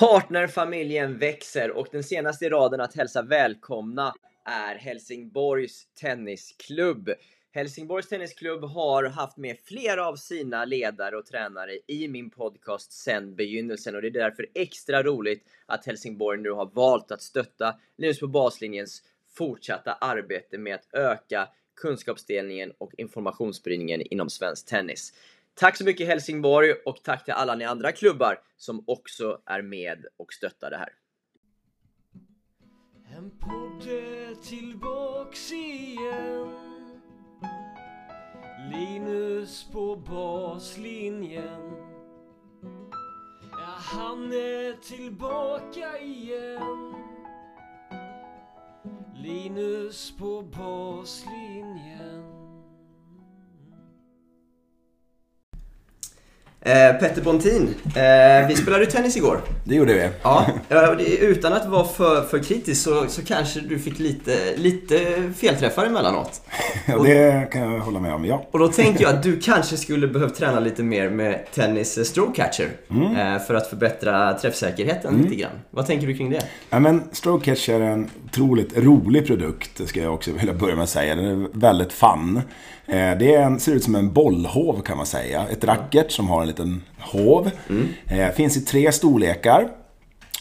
Partnerfamiljen växer och den senaste i raden att hälsa välkomna är Helsingborgs Tennisklubb. Helsingborgs Tennisklubb har haft med flera av sina ledare och tränare i min podcast sedan begynnelsen och det är därför extra roligt att Helsingborg nu har valt att stötta Linus på baslinjens fortsatta arbete med att öka kunskapsdelningen och informationsspridningen inom svensk tennis. Tack så mycket Helsingborg och tack till alla ni andra klubbar som också är med och stöttar det här. En podd tillbaks igen. Linus på baslinjen. Ja, han är tillbaka igen. Linus på baslinjen. Eh, Petter Bontin, eh, vi spelade ju tennis igår. Det gjorde vi. Ja, utan att vara för, för kritisk så, så kanske du fick lite, lite felträffar emellanåt. Ja, det kan jag hålla med om, ja. Och då tänkte jag att du kanske skulle behövt träna lite mer med tennis stroke catcher eh, för att förbättra träffsäkerheten lite grann. Vad tänker du kring det? ja men Stroke Catch är en otroligt rolig produkt, ska jag också vilja börja med att säga. Den är väldigt fun. Eh, Det en, ser ut som en bollhov kan man säga. Ett racket som har en liten hov. Eh, Finns i tre storlekar.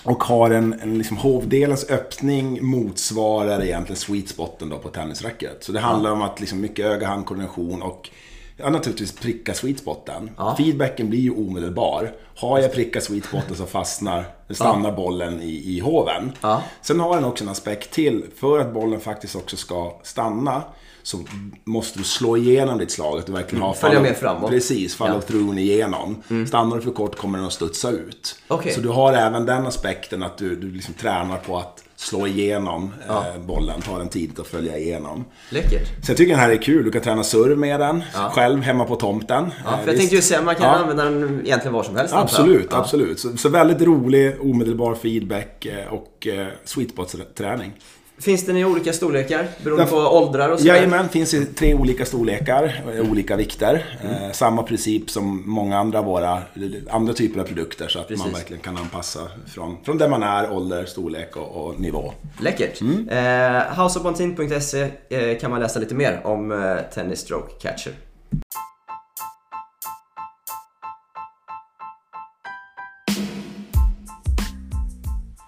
Och har en, en liksom hovdelens öppning motsvarar egentligen sweet spoten då på tennisracket. Så det handlar om att liksom mycket öga-handkoordination och ja, naturligtvis pricka sweet spoten. Ja. Feedbacken blir ju omedelbar. Har jag prickat sweet spoten så fastnar, stannar bollen i, i hoven. Ja. Sen har den också en aspekt till. För att bollen faktiskt också ska stanna så måste du slå igenom ditt slag. Att du verkligen har Mm. följa med framåt. Precis, follow Ja. through igenom. Stannar du för kort kommer den att studsa ut. Okej. Så du har även den aspekten att du, du liksom tränar på att slå igenom eh, bollen. Ta den tidigt och följa igenom. Läckert. Så jag tycker den här är kul. Du kan träna serve med den Ja. själv hemma på tomten. Ja, Eh, för jag visst. tänkte ju säga, man kan Ja. använda den egentligen var som helst. jag. Absolut, Ja. absolut. Så, så väldigt rolig, omedelbar feedback eh, och eh, sweet spots-träning. Finns den i olika storlekar beroende på åldrar och sådär? Jajamän, finns i tre olika storlekar, eh, olika vikter. Eh, samma princip som många andra våra andra typer av produkter så att Precis. man verkligen kan anpassa från, från där man är, ålder, storlek och, och nivå. Läckert. Mm. Eh, Houseofbontin.se eh, kan man läsa lite mer om eh, tennis stroke catcher.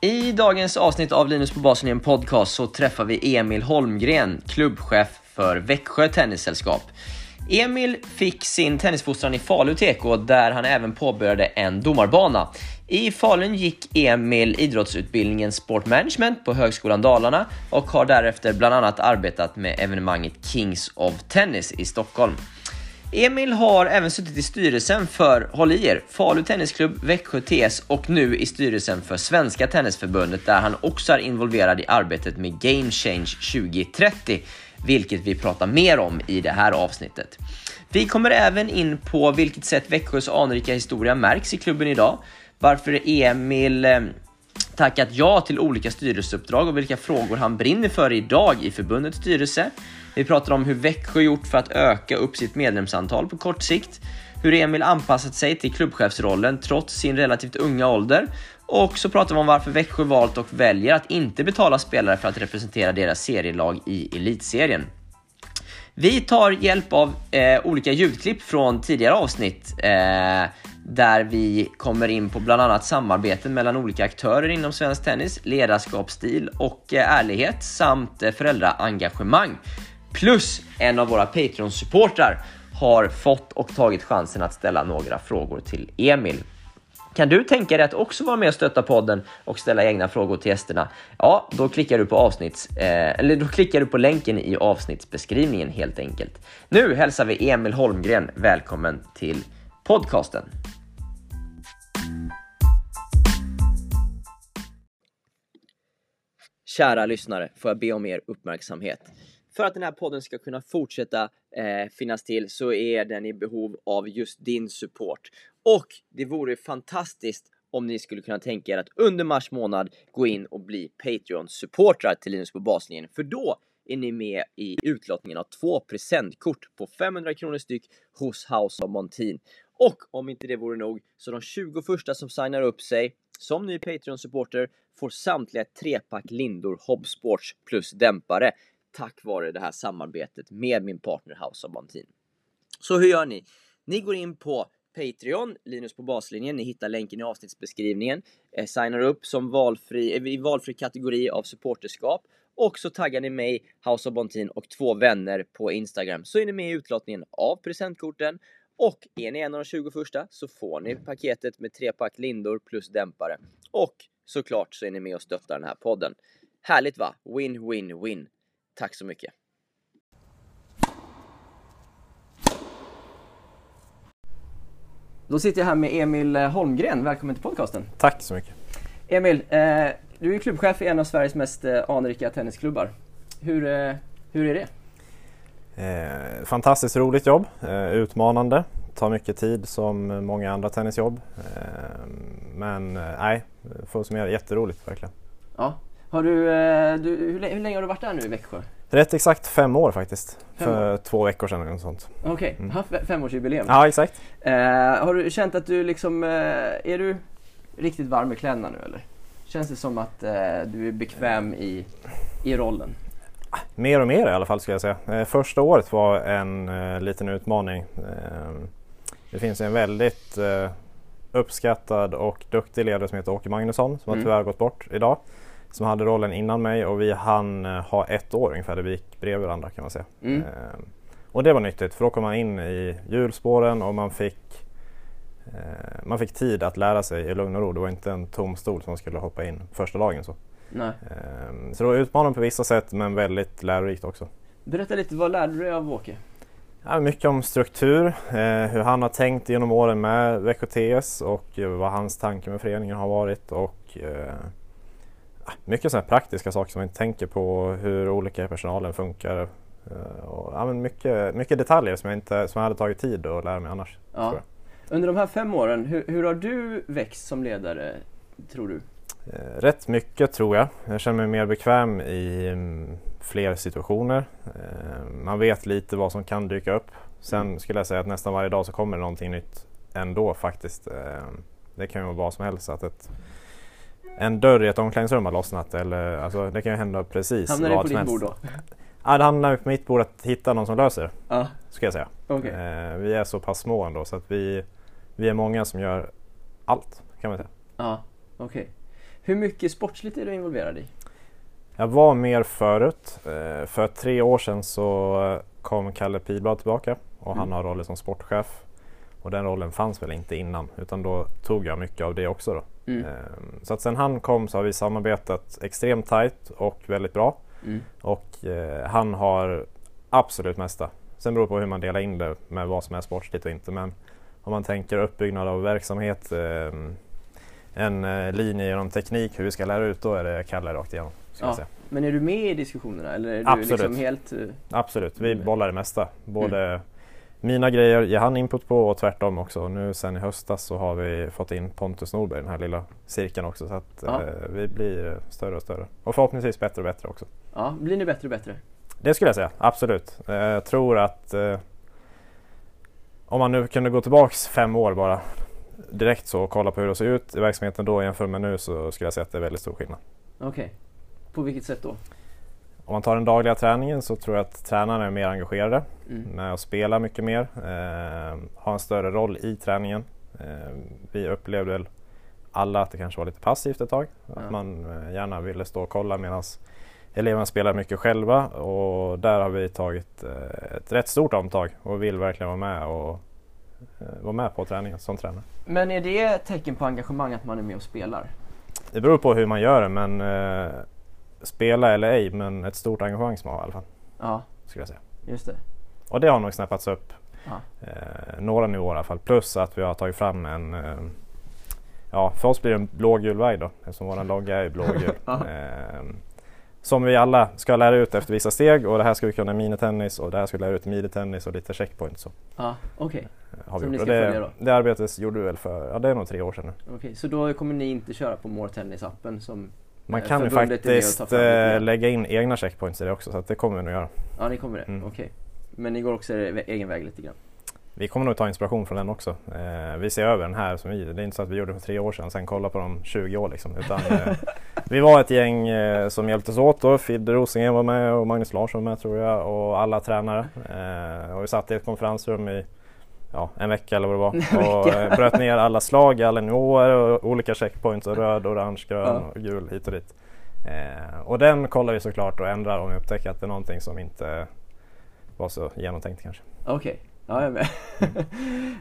I dagens avsnitt av Linus på basen i en podcast så träffar vi Emil Holmgren, klubbchef för Växjö Tennissällskap. Emil fick sin tennisfostran i Falu TK där han även påbörjade en domarbana. I Falun gick Emil idrottsutbildningen Sport Management på Högskolan Dalarna och har därefter bland annat arbetat med evenemanget Kings of Tennis i Stockholm. Emil har även suttit i styrelsen för, håll i er, Falu Tennisklubb, Växjö TS och nu i styrelsen för Svenska Tennisförbundet där han också är involverad i arbetet med Game Change 2030, vilket vi pratar mer om i det här avsnittet. Vi kommer även in på vilket sätt Växjös anrika historia märks i klubben idag, varför Emil eh, tackat ja till olika styrelseuppdrag och vilka frågor han brinner för idag i förbundets styrelse. Vi pratar om hur Växjö gjort för att öka upp sitt medlemsantal på kort sikt, hur Emil anpassat sig till klubbchefsrollen trots sin relativt unga ålder och så pratar vi om varför Växjö valt och väljer att inte betala spelare för att representera deras serielag i elitserien. Vi tar hjälp av eh, olika ljudklipp från tidigare avsnitt eh, där vi kommer in på bland annat samarbeten mellan olika aktörer inom svensk tennis, ledarskapsstil och eh, ärlighet samt eh, föräldraengagemang. Plus en av våra Patreon-supportrar har fått och tagit chansen att ställa några frågor till Emil. Kan du tänka dig att också vara med och stötta podden och ställa egna frågor till gästerna? Ja, då klickar du på avsnitts, eh, eller då klickar du på länken i avsnittsbeskrivningen helt enkelt. Nu hälsar vi Emil Holmgren välkommen till podcasten. Kära lyssnare, får jag be om er uppmärksamhet. För att den här podden ska kunna fortsätta eh, finnas till så är den i behov av just din support. Och det vore fantastiskt om ni skulle kunna tänka er att under mars månad gå in och bli Patreon-supportrar till Linus på baslinjen. För då är ni med i utlottningen av två presentkort på 500 kronor styck hos House of Montin. Och om inte det vore nog, så de 20 första som signar upp sig som ny Patreon-supporter får samtliga trepack lindor Hobsports plus dämpare tack vare det här samarbetet med min partner House of Bontin. Så hur gör ni? Ni går in på Patreon, Linus på baslinjen. Ni hittar länken i avsnittsbeskrivningen. Eh, signar upp som valfri, eh, i valfri kategori av supporterskap. Och så taggar ni mig, House of Bontin och två vänner på Instagram. Så är ni med i utlottningen av presentkorten. Och är ni en av de 20 första så får ni paketet med tre pack lindor plus dämpare. Och såklart så är ni med och stöttar den här podden. Härligt va? Win, win, win. Tack så mycket. Då sitter jag här med Emil eh, Holmgren. Välkommen till podcasten. Tack så mycket. Emil, eh, du är klubbchef i en av Sveriges mest eh, anrika tennisklubbar. Hur, eh, hur är det? Eh, fantastiskt roligt jobb, eh, utmanande, tar mycket tid som många andra tennisjobb. Eh, men eh, nej, för att summera, jätteroligt verkligen. Ja. Har du, eh, du hur, lä- hur länge har du varit där nu i Växjö? Rätt exakt fem år faktiskt, Fem för två veckor sedan eller något sånt. Okej, Mm. haft fe- femårsjubileum. Ja exakt. Eh, har du känt att du liksom, eh, är du riktigt varm i kläderna nu eller? Känns det som att eh, du är bekväm i, i rollen? Mer och mer i alla fall skulle jag säga. Eh, första året var en eh, liten utmaning. Eh, det finns en väldigt eh, uppskattad och duktig ledare som heter Åke Magnusson som Mm. har tyvärr gått bort idag. Som hade rollen innan mig och vi hann ha ett år ungefär där vi gick bredvid varandra kan man säga. Mm. Eh, och det var nyttigt för då kom man in i hjulspåren och man fick man fick tid att lära sig i lugn och ro. Det var inte en tom stol som skulle hoppa in första dagen. Så, Nej. eh, så det var utmanande på vissa sätt men väldigt lärorikt också. Berätta lite, vad lärde du dig av Åke? Ja, mycket om struktur, eh, hur han har tänkt genom åren med Växjö TS och eh, vad hans tanke med föreningen har varit och eh, ja, mycket sådana praktiska saker som man inte tänker på, hur olika personalen funkar. Och, ja, men mycket, mycket detaljer som jag, inte, som jag hade tagit tid att lära mig annars. Ja. Under de här fem åren, hur, hur har du växt som ledare, tror du? Eh, Rätt mycket tror jag. Jag känner mig mer bekväm i mm, fler situationer. Eh, Man vet lite vad som kan dyka upp. Sen skulle jag säga att nästan varje dag så kommer det någonting nytt ändå faktiskt. Eh, Det kan ju vara vad som helst. Att ett, en dörr i ett omklädningsrum har lossnat. Eller, alltså, det kan ju hända precis Hamnar det vad på som ditt helst. bord då? Ja, det hamnar på mitt bord att hitta någon som löser det, Ja, ska jag säga. Eh, Vi är så pass små ändå så att vi, vi är många som gör allt kan man säga. Ja, okej. Hur mycket sportsligt är du involverad i? Jag var mer förut. Eh, För tre år sedan så kom Kalle Pilblad tillbaka och han Mm. har rollen som sportchef. Och den rollen fanns väl inte innan utan då tog jag mycket av det också. Då. Mm. Eh, Så att sen han kom så har vi samarbetat extremt tajt och väldigt bra. Mm. Och eh, han har absolut mesta. Sen beror det på hur man delar in det med vad som är sportsligt och inte. Men om man tänker uppbyggnad av verksamhet, en eh, linje genom teknik, hur vi ska lära ut, då är det Kalle rakt igenom. Ja. säga. Men är du med i diskussionerna eller är du Absolut. liksom helt... eh, Absolut, vi Mm. bollar det mesta. Både mina grejer ger han input på och tvärtom också. Nu sen i höstas så har vi fått in Pontus Norberg, den här lilla cirkeln också. Så att Ja. eh, vi blir större och större. Och förhoppningsvis bättre och bättre också. Ja, blir ni bättre och bättre? Det skulle jag säga, absolut. Jag tror att om man nu kunde gå tillbaks fem år bara direkt så och kolla på hur det ser ut i verksamheten då jämfört med nu så skulle jag säga att det är väldigt stor skillnad. Okej. På vilket sätt då? Om man tar den dagliga träningen så tror jag att tränarna är mer engagerade Mm. med att spela mycket mer, eh, ha en större roll i träningen. Eh, vi upplevde väl alla att det kanske var lite passivt ett tag. Att Ja. man eh, gärna ville stå och kolla medan eleverna spelar mycket själva och där har vi tagit eh, ett rätt stort omtag och vill verkligen vara med och vara med på träningen som tränare. Men är det tecken på engagemang att man är med och spelar? Det beror på hur man gör det men eh, spela eller ej men ett stort engagemang som man har i alla fall Ja, skulle jag säga. just det. Och det har nog snappats upp Ja. eh, några nivåer i alla fall. Plus att vi har tagit fram en eh, Ja, för oss blir det en blågul väg då eftersom vår logga är blågul. Ja. Eh, som vi alla ska lära ut efter vissa steg och det här ska vi kunna i minitennis och det här ska vi lära ut i miditennis och lite checkpoints. Så, Ja, okej. eh, har Som ni ska Och följa det, då? det arbetet gjorde vi väl för, ja det är nog tre år sedan nu. Okej, så då kommer ni inte köra på More Tennis-appen som... Man Eh, kan ju och faktiskt eh, lägga in egna checkpoints i det också så att det kommer vi nog göra. Ja, ni kommer det? Mm. Okej. Men ni går också egen väg lite grann? vi kommer nog ta inspiration från den också. Eh, vi ser över den här som vi, det är inte så att vi gjorde det för tre år sedan sen kolla på dem 20 år liksom. Utan, eh, vi var ett gäng eh, som hjälptes åt då. Fidde Rosengren var med och Magnus Larsson var med tror jag och alla tränare. Eh, och vi satt i ett konferensrum i ja, en vecka eller vad det var och eh, bröt ner alla slag, alla nivåer och olika checkpoints och röd, orange, grön och gul hit och dit. Eh, och den kollar vi såklart och ändrar om vi upptäcker att det är någonting som inte var så genomtänkt kanske. Okej, ja jag är med.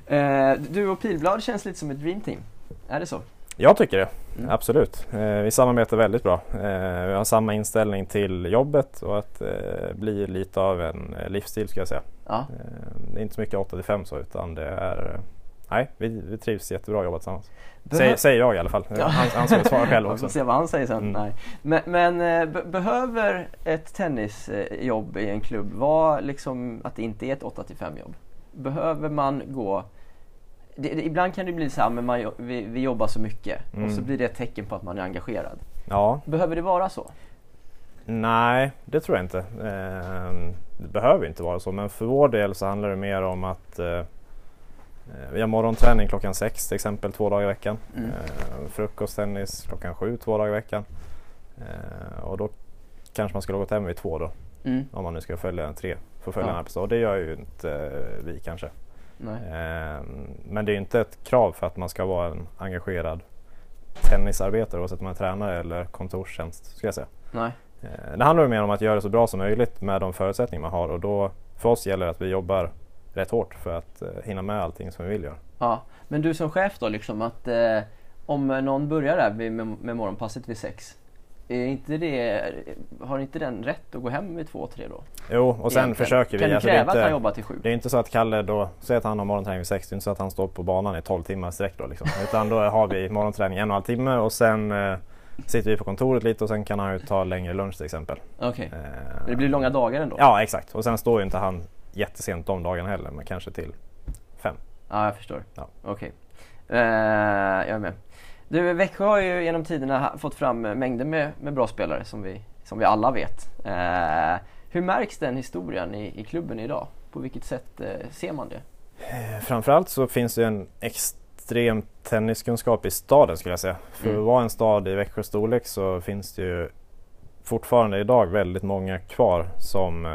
eh, du och Pilblad känns lite som ett dreamteam. Är det så? Jag tycker det, Mm. absolut. Eh, vi samarbetar väldigt bra. Eh, vi har samma inställning till jobbet och att eh, bli lite av en eh, livsstil ska jag säga. Ja. Eh, det är inte så mycket 8 till 5 så utan det är eh, Nej, vi, vi trivs jättebra att jobba tillsammans. Behö- Säger, säger jag i alla fall. Ja. Han, han ska svara själv Vi också. får se vad han säger sen. Mm. Nej. Men, men be- behöver ett tennisjobb i en klubb vara liksom att det inte är ett 8 till 5 jobb? Behöver man gå det, det, ibland kan det bli så här, men man, vi, vi jobbar så mycket och Mm. så blir det ett tecken på att man är engagerad. Ja, Behöver det vara så? nej det tror jag inte. Eh, det behöver inte vara så men för vår del så handlar det mer om att eh, eh, vi har morgonträning klockan sex till exempel två dagar i veckan. Mm. Eh, frukosttennis klockan sju två dagar i veckan. Eh, och då kanske man skulle ha gått hem vid två då Mm. om man nu ska följa en tre. Få följa Ja. en arbetsdag. Och det gör ju inte eh, vi kanske. Eh, men det är inte ett krav för att man ska vara en engagerad tennisarbetare oavsett om man är tränare eller kontorstjänst. Ska jag säga. Nej. Eh, det handlar mer om att göra det så bra som möjligt med de förutsättningar man har och då för oss gäller det att vi jobbar rätt hårt för att eh, hinna med allting som vi vill göra. Ja. Men du som chef då, liksom att eh, om någon börjar där med, med morgonpasset vid sex är inte det, har inte den rätt att gå hem vid två, tre då? Jo, och sen Egentligen. försöker vi. Kan du alltså, kräva att inte- han jobbar till sju? Det är inte så att Kalle då, säg att han har morgonträning vid 6, det är inte så att han står på banan i 12 timmar sträck då liksom. Utan då har vi morgonträning en och en halv timme och sen eh, sitter vi på kontoret lite och sen kan han ju ta längre lunch till exempel. Okej. Eh, Men det blir långa dagar ändå? Ja exakt, och sen står ju inte han jättesent de dagarna heller, men kanske till fem. Ja, jag förstår. Ja. Okej. Eh, jag är med. Du, Växjö har ju genom tiderna fått fram mängder med, med bra spelare som vi, som vi alla vet. Eh, hur märks den historien i, i klubben idag? På vilket sätt eh, ser man det? Eh, Framförallt så finns det en extrem tenniskunskap i staden skulle jag säga. För Mm. att vara en stad i Växjös storlek så finns det ju fortfarande idag väldigt många kvar som, eh,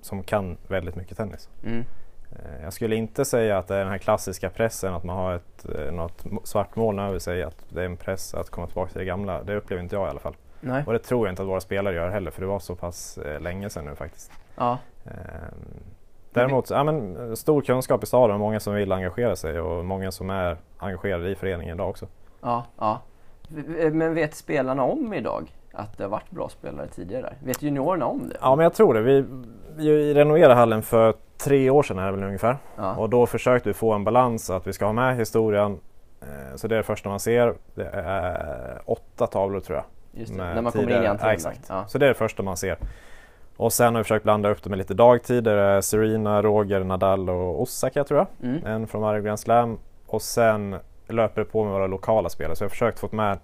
som kan väldigt mycket tennis. Mm. Eh, Jag skulle inte säga att det är den här klassiska pressen att man har ett, eh, något svart moln över sig, att det är en press att komma tillbaka till det gamla. Det upplever inte jag i alla fall. Nej. Och det tror jag inte att våra spelare gör heller för det var så pass eh, länge sedan nu faktiskt. Ja. Ehm, Däremot, ja, men, stor kunskap i staden och många som vill engagera sig och många som är engagerade i föreningen idag också. ja, ja. Men vet spelarna om idag att det har varit bra spelare tidigare? Vet juniorerna om det? Ja men jag tror det. Vi, vi renoverade hallen för tre år sedan är det väl ungefär. Ja. Och då försökte vi få en balans att vi ska ha med historien. Eh, Så det är det första man ser. Det är åtta tavlor tror jag. Just det, när man kommer in i entrén. Ja, exakt. Ja. Så det är det första man ser. Och sen har vi försökt blanda upp det med lite dagtider. Är Serena, Roger, Nadal och Osaka tror jag. Mm. En från varje Grand Slam. Och sen löper det på med våra lokala spelare. Så jag har försökt få med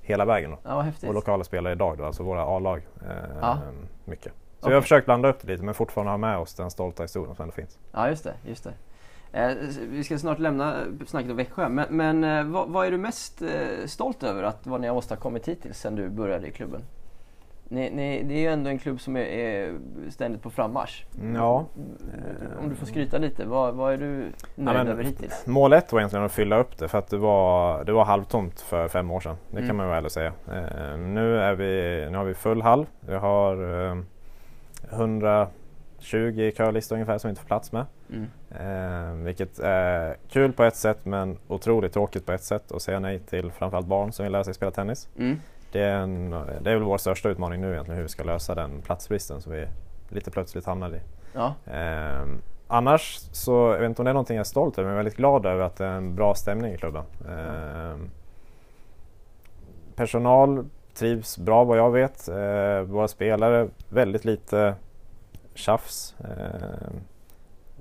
hela vägen. Då. ja. Och lokala spelare idag då, alltså våra A-lag. Eh. Mycket. Så vi har försökt blanda upp det lite men fortfarande ha med oss den stolta historien som ändå finns. Ja, just det. Just det. Eh, vi ska snart lämna snacket om Växjö, men, men eh, vad, vad är du mest eh, stolt över att vad ni har åstadkommit hittills sedan du började i klubben? Ni, ni, det är ju ändå en klubb som är, är ständigt på frammarsch. Ja. Om du får skryta lite, vad, vad är du nöjd men- över hittills? Mål ett var egentligen att fylla upp det för att det var, det var halvtomt för fem år sedan. Det Mm. kan man väl säga. Eh, nu, är vi, nu har vi full hall. Vi har eh, 120 i körlista ungefär som vi inte får plats med. Mm. Eh, vilket är kul på ett sätt men otroligt tråkigt på ett sätt att säga nej till framförallt barn som vill lära sig spela tennis. Mm. Det är, en, det är väl vår största utmaning nu egentligen hur vi ska lösa den platsbristen som vi lite plötsligt hamnade i. Ja. Ehm, annars så, jag vet inte om det är någonting jag är stolt över, men jag är väldigt glad över att det är en bra stämning i klubben. Ehm, personal trivs bra vad jag vet. Ehm, våra spelare, väldigt lite tjafs. Ehm,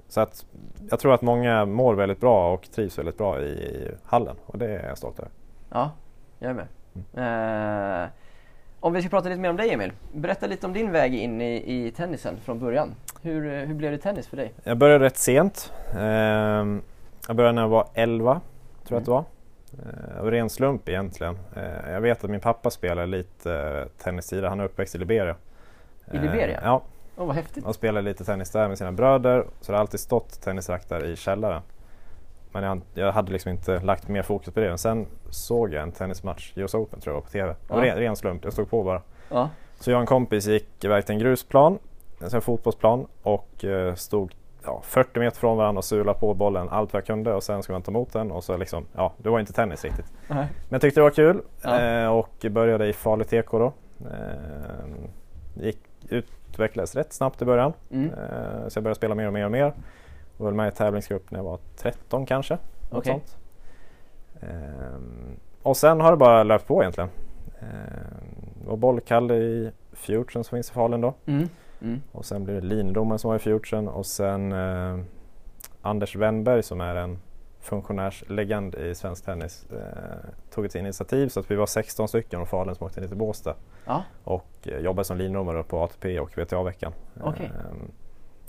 så att jag tror att många mår väldigt bra och trivs väldigt bra i, i hallen och det är jag stolt över. ja, jag är med. Eh, om vi ska prata lite mer om dig Emil. Berätta lite om din väg in i, i tennisen från början. Hur, eh, hur blev det tennis för dig? Jag började rätt sent. Ehm, jag började när jag var 11, tror jag att det var. Eh, Av ren slump egentligen. Eh, Jag vet att min pappa spelade lite eh, tennis tidigare. Han är uppväxt i Liberia. I Liberia? Ja, Åh vad häftigt. och spelade lite tennis där med sina bröder. Så det har alltid stått tennisrack där i källaren. Men jag, jag hade liksom inte lagt mer fokus på det. Men sen såg jag en tennismatch, US Open tror jag på TV. Ja. ren, ren slump, jag stod på bara. Ja. Så jag och en kompis gick iväg till en grusplan, alltså en fotbollsplan och stod ja, 40 meter från varandra och sulade på bollen allt vad jag kunde och sen skulle man ta emot den och så liksom, ja det var inte tennis riktigt. Nej. Men jag tyckte det var kul Ja. eh, och började i Falu TK då. Eh, gick, utvecklades rätt snabbt i början Mm. eh, så jag började spela mer och mer och mer. Och var med i tävlingsgrupp när jag var 13 kanske. Okej. sånt. Ehm, och sen har det bara löpt på egentligen. Det var bollkalle i Futuren som finns i Falun då. Mm. Mm. Och sen blev det lindomaren som var i Futuren och sen eh, Anders Wennberg som är en funktionärslegend i svensk tennis eh, tog ett initiativ så att vi var 16 stycken från Falun som åkte ner till Båstad Ja. och eh, jobbade som lindomare på ATP och WTA-veckan. Okej. Ehm,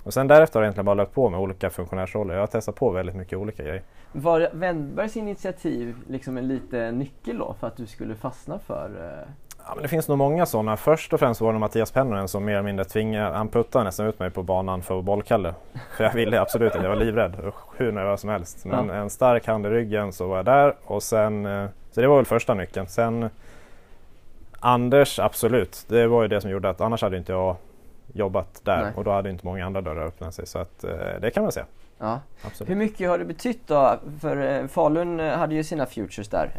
och sen därefter har jag egentligen bara löpt på med olika funktionärsroller. Jag har testat på väldigt mycket olika grejer. Var Wennbergs initiativ liksom en liten nyckel då för att du skulle fastna för... Ja, men det finns nog många sådana. Först och främst var det Mattias Pennonen som mer eller mindre tvingade, han puttade nästan ut mig på banan för bollkalle. För jag ville absolut inte, jag var livrädd hur nervös som helst. Men Ja. en stark hand i ryggen så var jag där och sen, eh, så det var väl första nyckeln. Sen Anders, absolut. Det var ju det som gjorde att annars hade inte jag jobbat där Nej. och då hade inte många andra dörrar öppnat sig. Så att, eh, det kan man säga. Ja. Absolut. Hur mycket har det betytt då? För eh, Falun hade ju sina futures där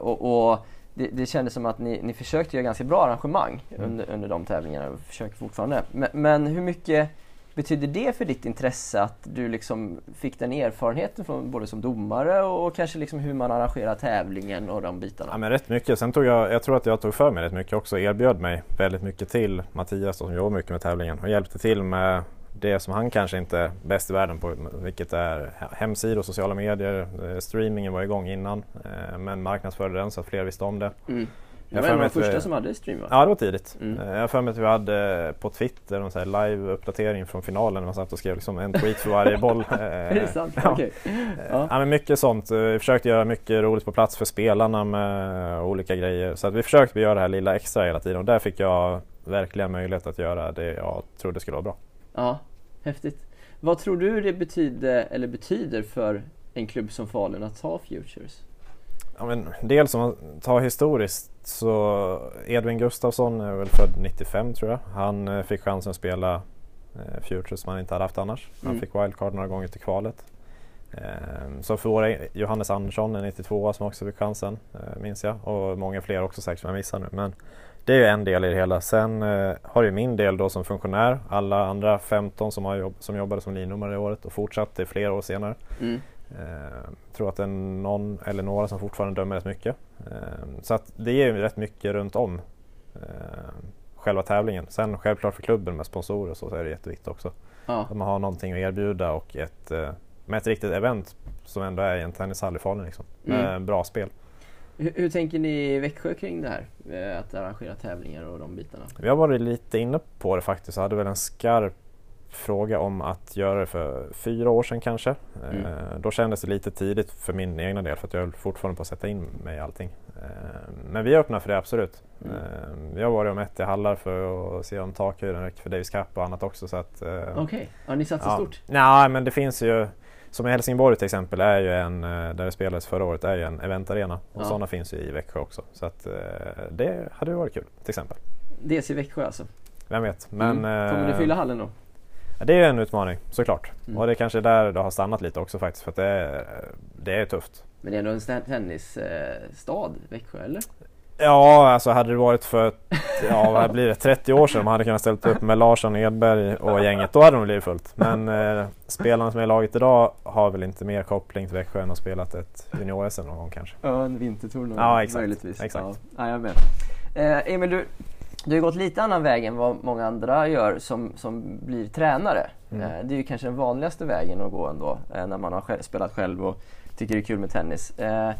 och, och det, det kändes som att ni, ni försökte göra ganska bra arrangemang Mm. under, under de tävlingarna och försöker fortfarande. Men, men hur mycket betyder det för ditt intresse att du liksom fick den erfarenheten från både som domare och kanske liksom hur man arrangerar tävlingen och de bitarna? Ja, men rätt mycket. Sen tog jag, jag tror att jag tog för mig rätt mycket också. Erbjöd mig väldigt mycket till Mattias som jobbar mycket med tävlingen och hjälpte till med det som han kanske inte är bäst i världen på, vilket är hemsidor, sociala medier. Eh, Streamingen var igång innan, eh, men marknadsförde den så att fler visste om det. Mm. Jag var en av de vi- första som hade stream va? Ja, det var tidigt. Mm. Eh, Jag har för mig att vi hade på Twitter en live-uppdatering från finalen. Man satt och skrev liksom en tweet för varje boll. Är det sant? Ja. Okej. Ja. Ja. men mycket sånt. Vi försökte göra mycket roligt på plats för spelarna med olika grejer. Så att vi försökte göra det här lilla extra hela tiden och där fick jag verkligen möjlighet att göra det jag trodde skulle vara bra. Ja, häftigt. Vad tror du det betyder, eller betyder för en klubb som Falun att ha futures? Ja, men dels om man tar historiskt så Edvin Gustafsson är väl född 95 tror jag. Han eh, fick chansen att spela eh, Futures som han inte hade haft annars. Han Mm. fick wildcard några gånger till kvalet. Ehm, så för våra, Johannes Andersson, en 92 som också fick chansen, eh, minns jag. Och många fler också säkert som jag missar nu. Men det är ju en del i det hela. Sen eh, har ju min del då som funktionär, alla andra 15 som, har jobb, som jobbade som lindomare det året och fortsatte flera år senare. Mm. Eh, tror att det är någon eller några som fortfarande dömer rätt mycket. Eh, så att det ger ju rätt mycket runt om eh, själva tävlingen. Sen självklart för klubben med sponsorer och så, så är det jätteviktigt också. Ja. Att man har någonting att erbjuda och ett, eh, med ett riktigt event som ändå är i en tennishall i Falun. Liksom. Mm. bra spel. Hur, hur tänker ni i Växjö kring det här? Eh, Att arrangera tävlingar och de bitarna? Vi har varit lite inne på det faktiskt. Jag hade väl en skarp fråga om att göra det för fyra år sedan kanske. Mm. Eh, då kändes det lite tidigt för min egna del för att jag höll fortfarande på att sätta in mig i allting. Eh, men vi är öppna för det absolut. Mm. Vi har varit och mätt i hallar för att se om takhöjden räcker för Davis Cup och annat också. Okej, ja, ni satsar ja. stort? Nej, men det finns ju som i Helsingborg till exempel är ju en, eh, där det spelades förra året, är ju en eventarena. Och Ja. sådana finns ju i Växjö också. Så att, eh, det hade ju varit kul till exempel. Dels i Växjö alltså? Vem vet. Men, mm. Kommer ni eh, fylla hallen då? Det är en utmaning såklart. Mm. Och det är kanske där det har stannat lite också faktiskt för att det är, det är tufft. Men det är ändå en tennisstad, Växjö, eller? Ja, alltså hade det varit för ja, vad blir det, 30 år sedan man hade kunnat ställt upp med Larsson, Edberg och gänget, då hade det blivit fullt. Men eh, spelarna som är i laget idag har väl inte mer koppling till Växjö än att spelat ett junior-SM någon gång kanske. Ja, en vintertour Ja, exakt. möjligtvis. Exakt. Ja, ja, jag med. Eh, Emil, du, du har gått lite annan väg än vad många andra gör som, som blir tränare. Mm. Eh, det är ju kanske den vanligaste vägen att gå ändå, eh, när man har själv, spelat själv och tycker det är kul med tennis. Eh,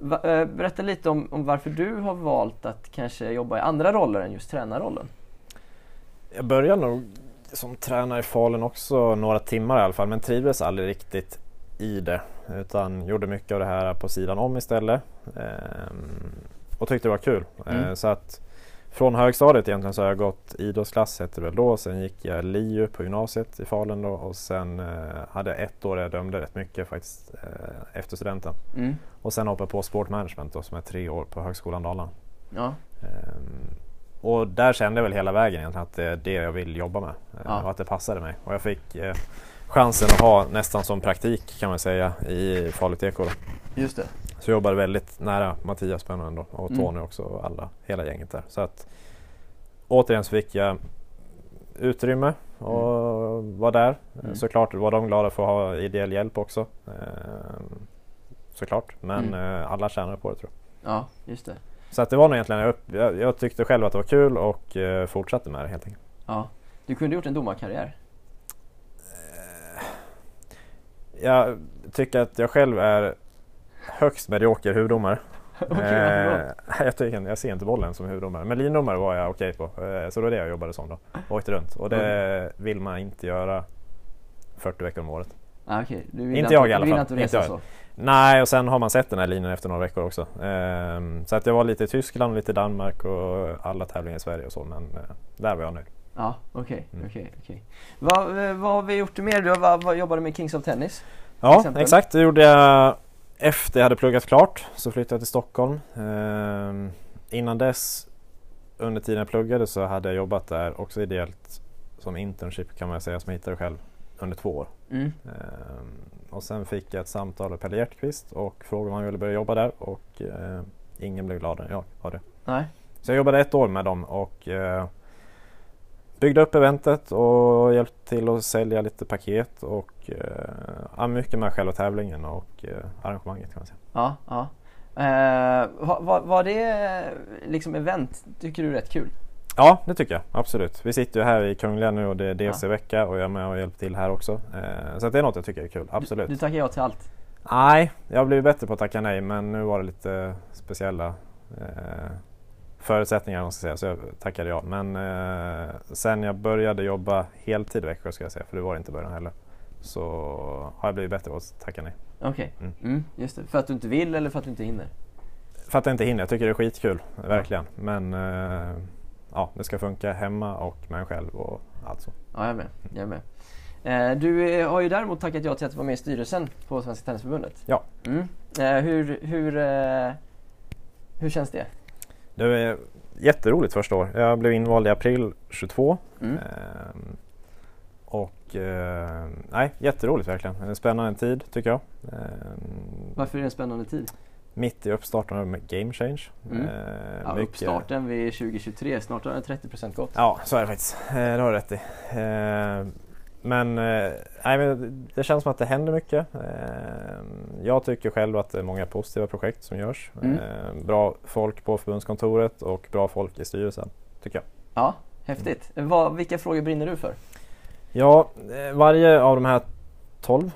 berätta lite om, om varför du har valt att kanske jobba i andra roller än just tränarrollen. Jag började nog som tränare i Falun också några timmar i alla fall men trivdes aldrig riktigt i det utan gjorde mycket av det här på sidan om istället ehm, och tyckte det var kul. Mm. Eh, så att från högstadiet egentligen så har jag gått idrottsklass hette det väl då. Sen gick jag LiU på gymnasiet i Falun då och sen eh, hade jag ett år där jag dömde rätt mycket faktiskt eh, efter studenten. Mm. Och sen hoppade jag på sportmanagement då som är tre år på Högskolan Dalarna. Ja. Ehm, och där kände jag väl hela vägen egentligen att det är det jag vill jobba med eh, Ja. och att det passade mig. Och jag fick eh, chansen att ha nästan som praktik kan man säga i Falu. Då. Just det. Så jag jobbade väldigt nära Mattias då och Mm. Tony också och alla, hela gänget där. Så att återigen så fick jag utrymme och var där. Mm. Såklart var de glada för att ha ideell hjälp också. Ehm, såklart, men Mm. eh, alla tjänade på det tror jag. Ja, just det. Så att det var nog egentligen, jag, upp- jag, jag tyckte själv att det var kul och eh, fortsatte med det helt enkelt. Ja. Du kunde gjort en domarkarriär. Jag tycker att jag själv är högst medioker huvuddomare. Då? Eh, jag, tycker, jag ser inte bollen som huvuddomare. Men lindomare var jag okej på. Eh, så det var det jag jobbade som då. Åkte runt. Och det vill man inte göra 40 veckor om året. Ah, vill Inte jag i alla du vill fall. inte resa så. Nej, och sen har man sett den här linjen efter några veckor också. Ehm, så att jag var lite i Tyskland, lite i Danmark och alla tävlingar i Sverige och så. Men eh, där var jag nöjd. Ja, okej, Mm. okej, okej. Vad, eh, vad har vi gjort mer? Du vad, vad jobbade med Kings of Tennis? Ja, exempel? exakt. Det gjorde jag efter jag hade pluggat klart. Så flyttade jag till Stockholm. Ehm, innan dess, under tiden jag pluggade, så hade jag jobbat där också ideellt som internship kan man säga, som jag hittade själv, under två år. Mm. Ehm, och sen fick jag ett samtal av Pelle Hjertqvist och frågade om jag ville börja jobba där och eh, ingen blev gladare än jag av det. Nej. Så jag jobbade ett år med dem och eh, byggde upp eventet och hjälpte till att sälja lite paket och eh, mycket med själva tävlingen och eh, arrangemanget kan man säga. Ja, ja. Eh, var, var, var det liksom event, tycker du rätt kul? Ja, det tycker jag absolut. Vi sitter ju här i Kungliga nu och det är DC-vecka och jag är med och hjälper till här också. Eh, så det är något jag tycker är kul, absolut. Du, du tackar ja till allt? Nej, jag har blivit bättre på att tacka nej men nu var det lite speciella eh, förutsättningar man ska säga så jag tackade ja. Men eh, sen jag började jobba heltid i Växjö ska jag säga, för det var inte början heller. Så har jag blivit bättre på att tacka nej. Okej, Mm. mm, just det. För att du inte vill eller för att du inte hinner? För att jag inte hinner, jag tycker det är skitkul, verkligen. Men eh, ja, det ska funka hemma och med en själv och allt så. Ja, jag är med. Jag är med. Eh, du eh, har ju däremot tackat ja till att vara med i styrelsen på Svenska Tennisförbundet. Ja. Mm. Eh, hur, hur, hur känns det? Det är jätteroligt första år. Jag blev invald i april 22. Mm. Ehm, och eh, nej, jätteroligt verkligen. En spännande tid tycker jag. Ehm, Varför är det en spännande tid? mitt i uppstarten av Game Change. Mm. Ehm, Ja, mycket- uppstarten vid 2023, snart har den 30% gått. Ja, så är det faktiskt. Eh, det har du rätt i. Men, eh, nej, men det känns som att det händer mycket. Ehm, jag tycker själv att det är många positiva projekt som görs. Mm. Ehm, bra folk på förbundskontoret och bra folk i styrelsen, tycker jag. Ja, häftigt. Vad, vilka frågor brinner du för? Ja, eh, varje av de här 12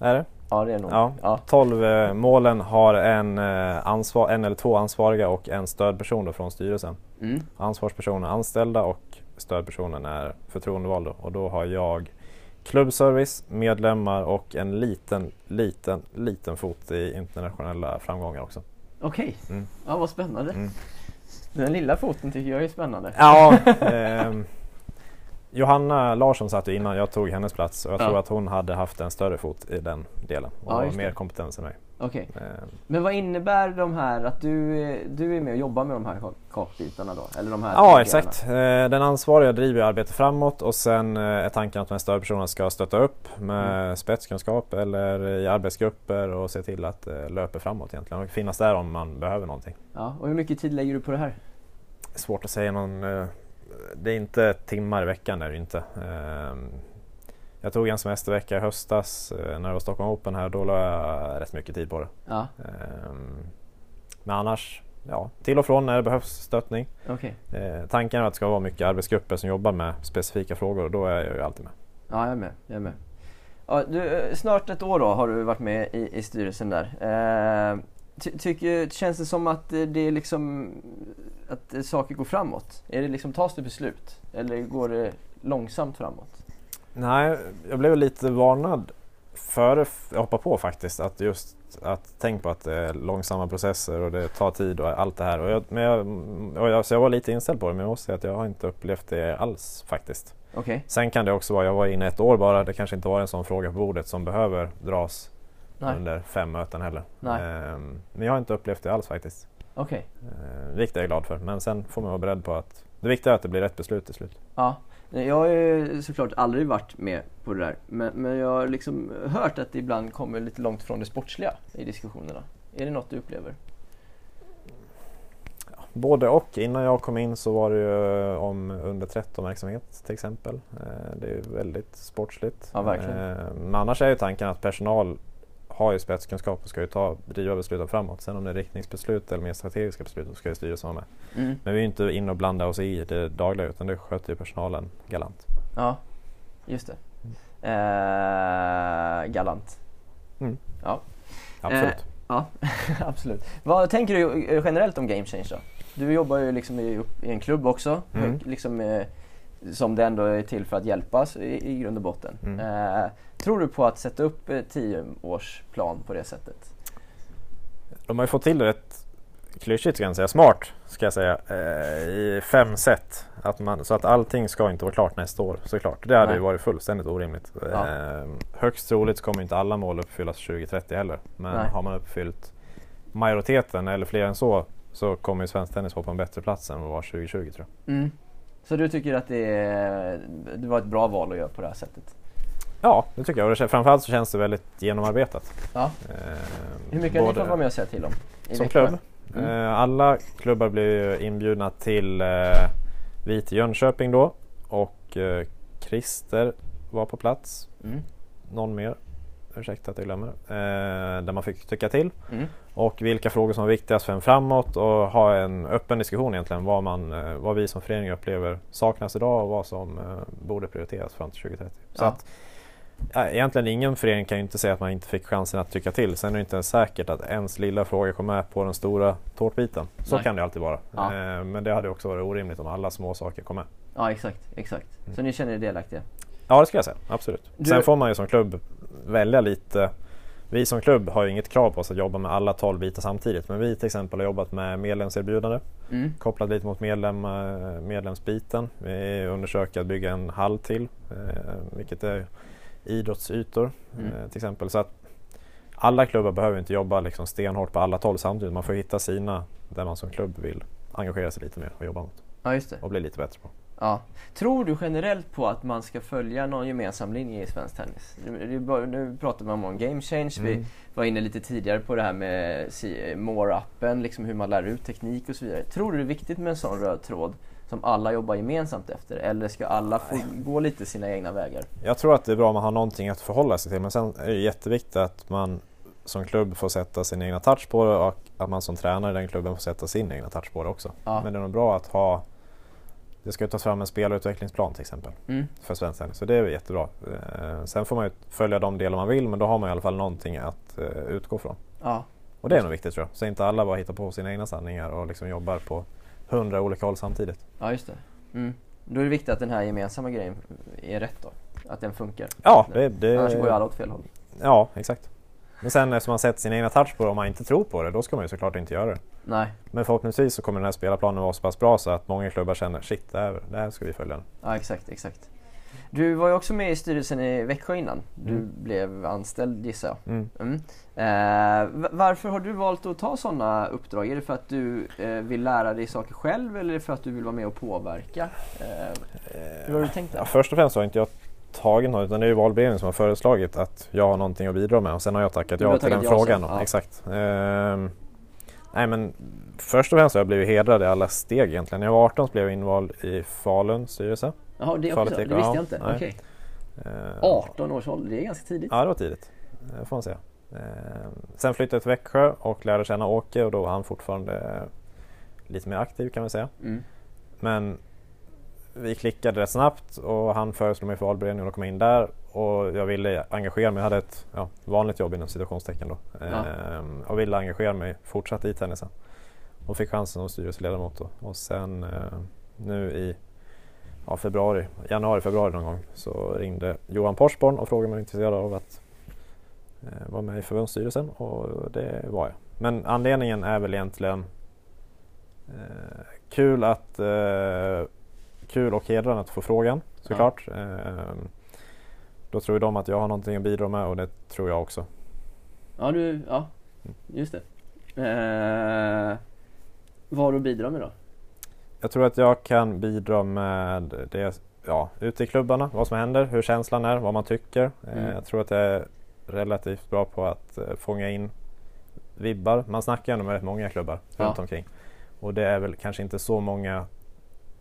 är det. Ja, det är nog. Ja. Ja. 12 eh, målen har en, eh, ansvar, en eller två ansvariga och en stödperson från styrelsen. Mm. Ansvarspersonen är anställda och stödpersonen är förtroendevald. Och då har jag klubbservice, medlemmar och en liten, liten, liten fot i internationella framgångar också. Okej, Mm. ja, vad spännande. Mm. Den lilla foten tycker jag är spännande. Ja, ehm, Johanna Larsson satt ju innan jag tog hennes plats och jag Ja. tror att hon hade haft en större fot i den delen och Ja, mer kompetens än mig. Okej, Ehm, men vad innebär de här att du, du är med och jobbar med de här kak- kakbitarna då? Eller de här Ja exakt. Eh, Den ansvariga driver arbetet framåt och sen eh, är tanken att de här stödpersonerna ska stötta upp med Mm. spetskunskap eller i arbetsgrupper och se till att det löper framåt egentligen och finnas där om man behöver någonting. Ja, och hur mycket tid lägger du på det här? Svårt att säga någon... eh, Det är inte timmar i veckan är det inte. Jag tog en semestervecka i höstas eh, när det var Stockholm Open här. Då la jag rätt mycket tid på det. Ja, Ehm, Men annars, ja, till och från när det behövs stöttning. okej. Eh, tanken är att det ska vara mycket arbetsgrupper som jobbar med specifika frågor och då är jag ju alltid med. Ja, jag är med. Jag är med. Ja, du, eh, snart ett år då har du varit med i, i styrelsen där. Eh, ty, tycker, känns det som att det är liksom att saker går framåt? Är det liksom, tas det beslut? Eller går det långsamt framåt? Nej, jag blev lite varnad före jag hoppade på faktiskt. Att just att tänk på att det är långsamma processer och det tar tid och allt det här. Och jag, men jag, jag, så jag var lite inställd på det men jag måste säga att jag har inte upplevt det alls faktiskt. Okej. Sen kan det också vara, jag var inne ett år bara, det kanske inte var en sån fråga på bordet som behöver dras Nej. under fem möten heller. Nej. Ehm, men jag har inte upplevt det alls faktiskt. Okej. Ehm, vilket jag är glad för. Men sen får man vara beredd på att det viktiga är att det blir rätt beslut till slut. Ja. Jag har ju såklart aldrig varit med på det där. Men, men jag har liksom hört att det ibland kommer lite långt från det sportsliga i diskussionerna. Är det något du upplever? Både och. Innan jag kom in så var det ju om under 13-verksamhet till exempel. Eh, Det är ju väldigt sportsligt. Ja, verkligen. Eh, Men annars är ju tanken att personal har ju spetskunskap och ska ju ta, driva besluten framåt. Sen om det är riktningsbeslut eller mer strategiska beslut så ska ju styrelsen vara med. Mm. Men vi är ju inte inne och blandar oss i det dagliga utan det sköter ju personalen galant. Ja, just det. Eh, galant. Mm. Ja. Absolut. Ja, absolut. Vad tänker du eh, generellt om Game Change då? Du jobbar ju liksom i, i en klubb också, Mm. liksom, eh, som det ändå är till för att hjälpas i, i grund och botten. Mm. Eh, tror du på att sätta upp eh, tioårsplan på det sättet? De har ju fått till det rätt klyschigt ska jag säga, smart ska jag säga, eh, i fem sätt. Att man, så att allting ska inte vara klart nästa år såklart. Det hade Nej. ju varit fullständigt orimligt. Ja. Eh, högst troligt kommer inte alla mål uppfyllas 2030 heller. Men Nej. har man uppfyllt majoriteten eller fler än så så kommer ju svensk tennis vara på en bättre plats än vad var 2020 tror jag. Mm. Så du tycker att det, är, det var ett bra val att göra på det här sättet? Ja, det tycker jag. Och det, kän- framförallt så känns det väldigt genomarbetat. Ja. Eh, Hur mycket har ni fått vara med och säga till om? i Som klubb? Mm. Eh, alla klubbar blir ju inbjudna till eh, vi till Jönköping då och eh, Christer var på plats. Mm. Någon mer, ursäkta att jag glömmer. Eh, där man fick tycka till Mm. och vilka frågor som var viktigast för en framåt och ha en öppen diskussion egentligen vad, man, eh, vad vi som förening upplever saknas idag och vad som eh, borde prioriteras fram till 2030. Så Ja. att, egentligen ingen förening kan ju inte säga att man inte fick chansen att tycka till. Sen är det inte ens säkert att ens lilla fråga kom med på den stora tårtbiten. Så Nej. kan det alltid vara. Ja. Eh, men det hade också varit orimligt om alla små saker kom med. Ja, exakt. exakt. Så ni känner er delaktiga? Ja det ska jag säga, absolut. Du- Sen får man ju som klubb välja lite. Vi som klubb har ju inget krav på oss att jobba med alla 12 bitar samtidigt. Men vi till exempel har jobbat med medlemserbjudande. Mm. kopplat lite mot medlem, eh, medlemsbiten. Vi undersöker att bygga en hall till, eh, vilket är idrottsytor Mm. eh, till exempel. Så att alla klubbar behöver inte jobba liksom stenhårt på alla 12 samtidigt. Man får hitta sina där man som klubb vill engagera sig lite mer och jobba mot Ja, och bli lite bättre på. Ja. Tror du generellt på att man ska följa någon gemensam linje i svensk tennis? Nu pratar man om game change. Vi Mm. var inne lite tidigare på det här med More-appen, liksom hur man lär ut teknik och så vidare. Tror du det är viktigt med en sån röd tråd som alla jobbar gemensamt efter? Eller ska alla få gå lite sina egna vägar? Jag tror att det är bra om man har någonting att förhålla sig till men sen är det jätteviktigt att man som klubb får sätta sin egna touch på det och att man som tränare i den klubben får sätta sin egna touch på det också. Ja. Men det är nog bra att ha det ska tas fram en spelarutvecklingsplan till exempel Mm. för svensk tennis, så det är jättebra. Eh, sen får man ju följa de delar man vill men då har man i alla fall någonting att eh, utgå från. Ja. Och det är nog viktigt tror jag, så inte alla bara hittar på sina egna sanningar och liksom jobbar på hundra olika håll samtidigt. ja, just det. Mm. Då är det viktigt att den här gemensamma grejen är rätt då. Att den funkar. Ja, det, det, Annars går ju alla åt fel håll. ja exakt. Men sen eftersom man sätter sin egna touch på det, om man inte tror på det, då ska man ju såklart inte göra det. Nej. Men förhoppningsvis så kommer den här spelarplanen vara så pass bra så att många klubbar känner shit, det här, det här ska vi följa. Ja, exakt, exakt. Du var ju också med i styrelsen i Växjö innan. Du Mm. blev anställd gissar jag. Mm. Mm. Eh, varför har du valt att ta sådana uppdrag? Är det för att du eh, vill lära dig saker själv eller är det för att du vill vara med och påverka? Eh, hur har du tänkt Ja, där? först och främst har inte jag tagit något utan det är ju valberedningen som har föreslagit att jag har någonting att bidra med och sen har jag tackat ja till den ja frågan. ja. Exakt. Ehm, nej men först och främst har jag blivit hedrad i alla steg egentligen. När jag var 18 så blev jag invald i Faluns styrelse. Jaha, det också? Det visste ja. jag inte. Nej. Okej. Ehm, 18 års ålder, det är ganska tidigt. Ja, det var tidigt. eh, får man säga. Ehm, sen flyttade jag till Växjö och lärde känna Åke och då var han fortfarande lite mer aktiv kan man säga. Mm. Men vi klickade rätt snabbt och han föreslog mig för valberedningen och kom in där och jag ville engagera mig. Jag hade ett ja, vanligt jobb inom situationstecken då. Ja. Ehm, och ville engagera mig fortsatt i tennisen. och fick chansen som styrelseledamot. Då. Och sen eh, nu i ja, februari, januari, februari någon gång så ringde Johan Porsborn och frågade om jag var intresserad av att eh, vara med i förbundsstyrelsen och det var jag. Men anledningen är väl egentligen eh, kul att eh, kul och hedrande att få frågan såklart. Eh, då tror de att jag har någonting att bidra med och det tror jag också. Ja, du, ja, just det. Eh, vad har du att bidra med då? Jag tror att jag kan bidra med det, ja, ute i klubbarna, vad som händer, hur känslan är, vad man tycker. Eh, Mm. Jag tror att jag är relativt bra på att eh, fånga in vibbar. Man snackar ju ändå med rätt många klubbar Ja. runt omkring. Och det är väl kanske inte så många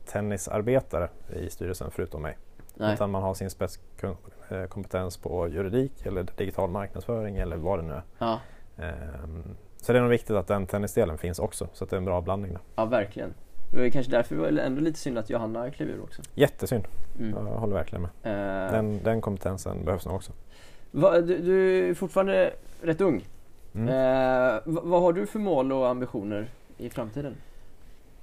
tennisarbetare i styrelsen förutom mig. Nej. Utan man har sin spetskompetens på juridik eller digital marknadsföring eller vad det nu är. Ja, Ehm, Så det är nog viktigt att den tennisdelen finns också så att det är en bra blandning där. ja, verkligen. Det var kanske därför det var ändå lite synd att Johanna klev ur också. Jättesynd, Mm. jag håller verkligen med. Eh, Den, den kompetensen behövs nog också. vad- du, du är fortfarande rätt ung. Mm. Vad, vad har du för mål och ambitioner i framtiden?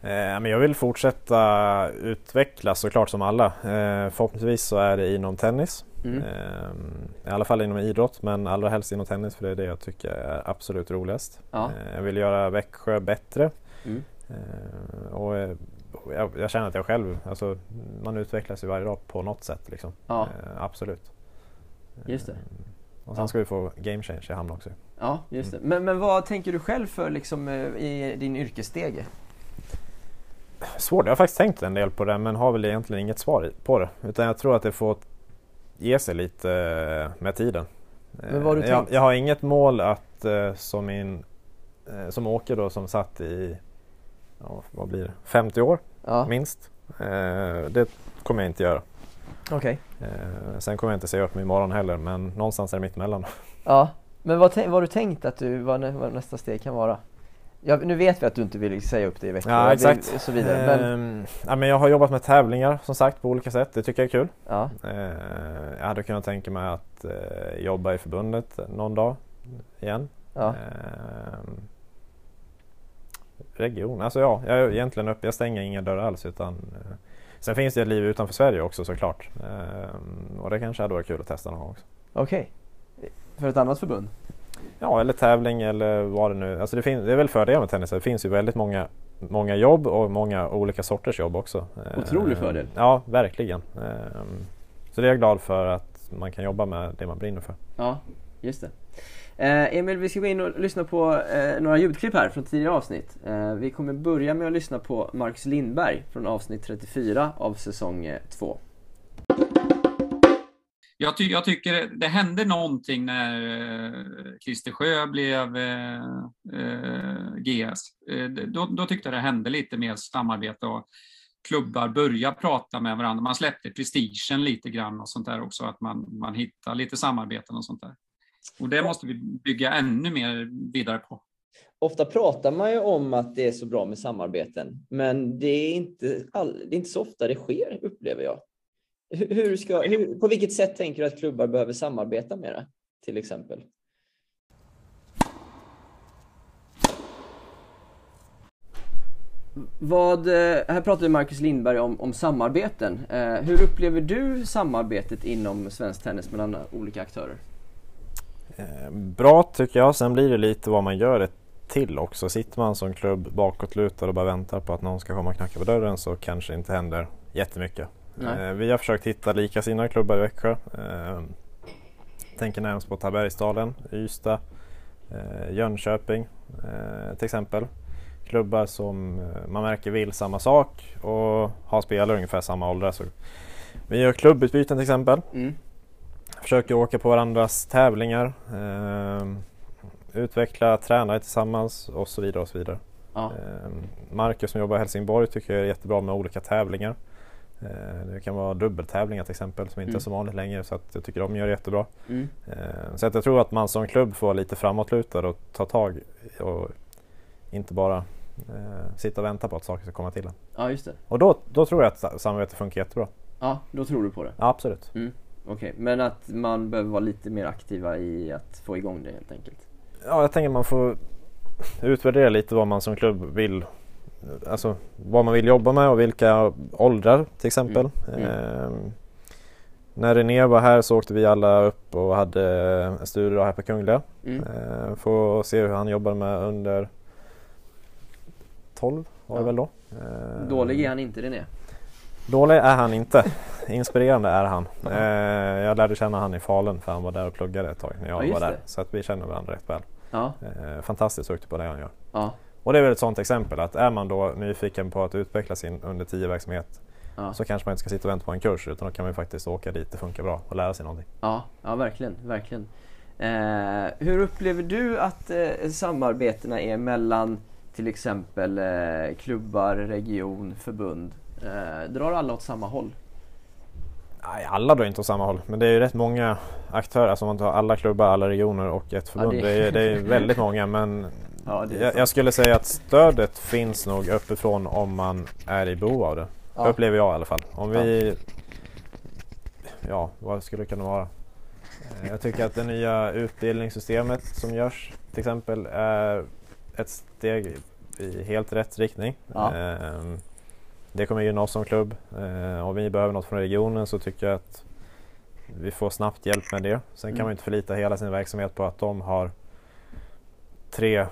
Eh, men jag vill fortsätta utvecklas såklart som alla. Eh, förhoppningsvis så är det inom tennis. Mm. Eh, I alla fall inom idrott men allra helst inom tennis för det är det jag tycker är absolut roligast. Ja. Jag vill göra Växjö bättre. Mm. Och jag, jag känner att jag själv, alltså, man utvecklas ju varje dag på något sätt. Liksom. Ja. Absolut. Just det. Och sen Ja. ska vi få game change i hamn också. Ja, just det. Men, men vad tänker du själv för liksom, i din yrkesstege? Svårt, jag har faktiskt tänkt en del på det men har väl egentligen inget svar på det. Utan jag tror att det får ge sig lite eh, med tiden. Men vad har du Eh, jag, tänkt? jag har inget mål att eh, som min som Åke då som satt i ja, vad blir det? 50 år Ja, minst. Det kommer jag inte göra. okej. Eh, sen kommer jag inte säga upp mig imorgon heller men någonstans är det mittemellan. Ja, men vad, vad har du tänkt att du, vad nästa steg kan vara? Ja, nu vet vi att du inte vill säga upp dig i veckan Ja exakt. och så vidare. Men, Ehm, ja, men jag har jobbat med tävlingar som sagt på olika sätt. Det tycker jag är kul. ja, Eh, jag hade kunnat tänka mig att eh, jobba i förbundet någon dag igen. ja, Ehm, region, alltså ja, jag är egentligen upp, jag stänger inga dörrar alls utan eh, Sen finns det ett liv utanför Sverige också såklart. Ehm, och det kanske hade varit kul att testa någon gång också. okej. För ett annat förbund? Ja, eller tävling eller vad det nu alltså det, finns, det är väl fördelen med tennis, det finns ju väldigt många Många jobb och många olika sorters jobb också. Otrolig Ehm, fördel. Ja, verkligen. Ehm, så det är jag glad för att man kan jobba med det man brinner för. Ja, just det. Eh, Emil, vi ska gå in och lyssna på eh, några ljudklipp här från tidigare avsnitt. Eh, vi kommer börja med att lyssna på Marcus Lindberg från avsnitt 34 av säsong 2. Jag, ty jag tycker det hände någonting när eh, Christer Sjö blev eh, eh, GS. Eh, då, då tyckte jag det hände lite mer samarbete och klubbar började prata med varandra. Man släppte prestigen lite grann och sånt där också, att man, man hittar lite samarbeten och sånt där. Och det måste vi bygga ännu mer vidare på. Ofta pratar man ju om att det är så bra med samarbeten, men det är inte, all, det är inte så ofta det sker, upplever jag. Hur, ska, hur, på vilket sätt tänker du att klubbar behöver samarbeta mera, till exempel? Vad, eh, här pratade Marcus Lindberg om, om samarbeten. Eh, hur upplever du samarbetet inom svensk tennis mellan olika aktörer? Eh, Bra tycker jag, sen blir det lite vad man gör det till också. Sitter man som klubb bakåtlutad och bara väntar på att någon ska komma och knacka på dörren så kanske det inte händer jättemycket. Nej. Eh, Vi har försökt hitta likasinnade klubbar i Växjö. Eh, Tänker närmast på Tabergsdalen, Ystad, eh, Jönköping till exempel. Klubbar som man märker vill samma sak och har spelare ungefär samma åldrar. Så vi gör klubbutbyten till exempel. Mm. Försöker åka på varandras tävlingar. Utveckla tränare tillsammans och så vidare. och så vidare. Ja. Marcus som jobbar i Helsingborg tycker jag är jättebra med olika tävlingar. Eh, det kan vara dubbeltävlingar till exempel som inte Mm. är så vanligt längre så att jag tycker de gör det jättebra. Mm. Eh, så att jag tror att man som klubb får vara lite framåtlutad och ta tag och inte bara eh, sitta och vänta på att saker ska komma till en. ja, just det. Och då, då tror jag att sa- samarbetet funkar jättebra. Ja, då tror du på det. Ja, absolut. Okej, men att man behöver vara lite mer aktiva i att få igång det helt enkelt. Ja, jag tänker man får utvärdera lite vad man som klubb vill Alltså vad man vill jobba med och vilka åldrar till exempel. Mm. Ehm, när René var här så åkte vi alla upp och hade en studiedag här på Kungliga. Mm. Ehm, få se hur han jobbar med under 12 var det Ja. väl då. Ehm, Dålig är han inte René. Dålig är han inte. Inspirerande är han. Eh, jag lärde känna han i Falun för han var där och pluggade ett tag när jag Ja, var där. det. Så att vi känner varandra rätt väl. Ja, Eh, fantastiskt duktig på det han gör. ja, Och det är väl ett sådant exempel att är man då nyfiken på att utveckla sin under 10 verksamhet ja. så kanske man inte ska sitta och vänta på en kurs utan då kan man faktiskt åka dit, det funkar bra och lära sig någonting. Ja, ja verkligen. verkligen. Eh, hur upplever du att eh, samarbetena är mellan till exempel eh, klubbar, region, förbund? Eh, drar alla åt samma håll? Nej, alla drar inte åt samma håll men det är ju rätt många aktörer, alltså om man tar alla klubbar, alla regioner och ett förbund. det- det... är, det är väldigt många men Ja, jag, jag skulle säga att stödet finns nog uppifrån om man är i behov av det. Ja. Upplever jag i alla fall. Om vi... Ja, vad skulle det kunna vara? Eh, Jag tycker att det nya utbildningssystemet som görs till exempel är ett steg i helt rätt riktning. Ja. Ehm, Det kommer gynna oss som klubb. Eh, Om vi behöver något från regionen så tycker jag att vi får snabbt hjälp med det. Sen kan Mm. man inte förlita hela sin verksamhet på att de har tre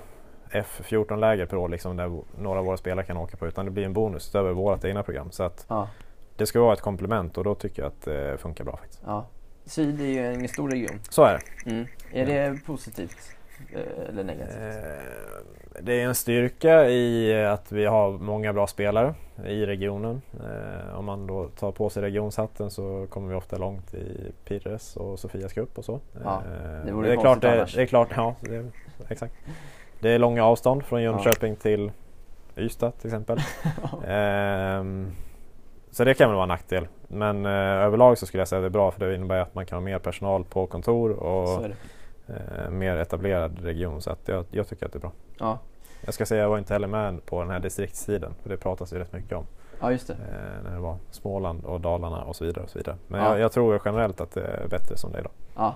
F14-läger per år liksom, där några av våra spelare kan åka på utan det blir en bonus utöver vårt egna program. Så att Ja, det ska vara ett komplement och då tycker jag att det funkar bra faktiskt. ja. Syd är ju en stor region. Så är det. Mm. Är det positivt eh, eller negativt? Eh, Det är en styrka i att vi har många bra spelare i regionen. Eh, Om man då tar på sig regionshatten så kommer vi ofta långt i Pires och Sofias cup och så. Ja, Eh, det det är klart, det, annars. det är klart, ja, det, exakt. Det är långa avstånd från Jönköping till Ystad till exempel. Ehm, så det kan väl vara en nackdel. Men eh, överlag så skulle jag säga att det är bra för det innebär att man kan ha mer personal på kontor och eh, mer etablerad region. Så att jag, jag tycker att det är bra. Ja. Jag ska säga jag var inte heller med på den här distriktstiden. För det pratas ju rätt mycket om. ja, just det. Eh, när det var Småland och Dalarna och så vidare. Och så vidare. Men Ja. jag, jag tror generellt att det är bättre som det är idag. Ja.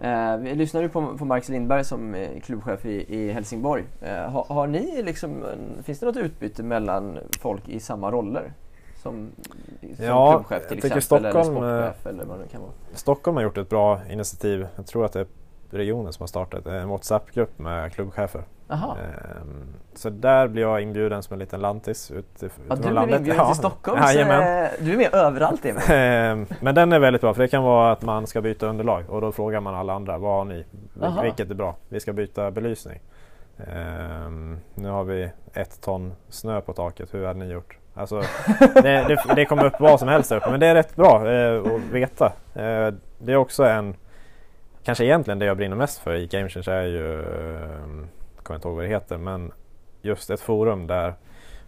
Eh, vi lyssnade ju på, på Marcus Lindberg som är klubbchef i, i Helsingborg. Eh, har, har ni liksom, finns det något utbyte mellan folk i samma roller? Som, som Ja, klubbchef till exempel Stockholm, eller sportchef eller vad det kan vara. Stockholm har gjort ett bra initiativ. Jag tror att det är regionen som har startat en WhatsApp-grupp med klubbchefer. Jaha, Ehm, så där blir jag inbjuden som en liten lantis ut, ja, utifrån du landet. inbjuden Ja, till Stockholm jajamän. eh, du är med överallt Emil. Ehm, Men den är väldigt bra för det kan vara att man ska byta underlag och då frågar man alla andra vad har ni? Aha. Vilket är bra? Vi ska byta belysning. Ehm, nu har vi ett ton snö på taket, hur hade ni gjort? Alltså, det, det, det kommer upp vad som helst där uppe men det är rätt bra eh, att veta. Eh, det är också en, kanske egentligen det jag brinner mest för i Game Change är ju, eh, jag kommer inte ihåg vad det heter men just ett forum där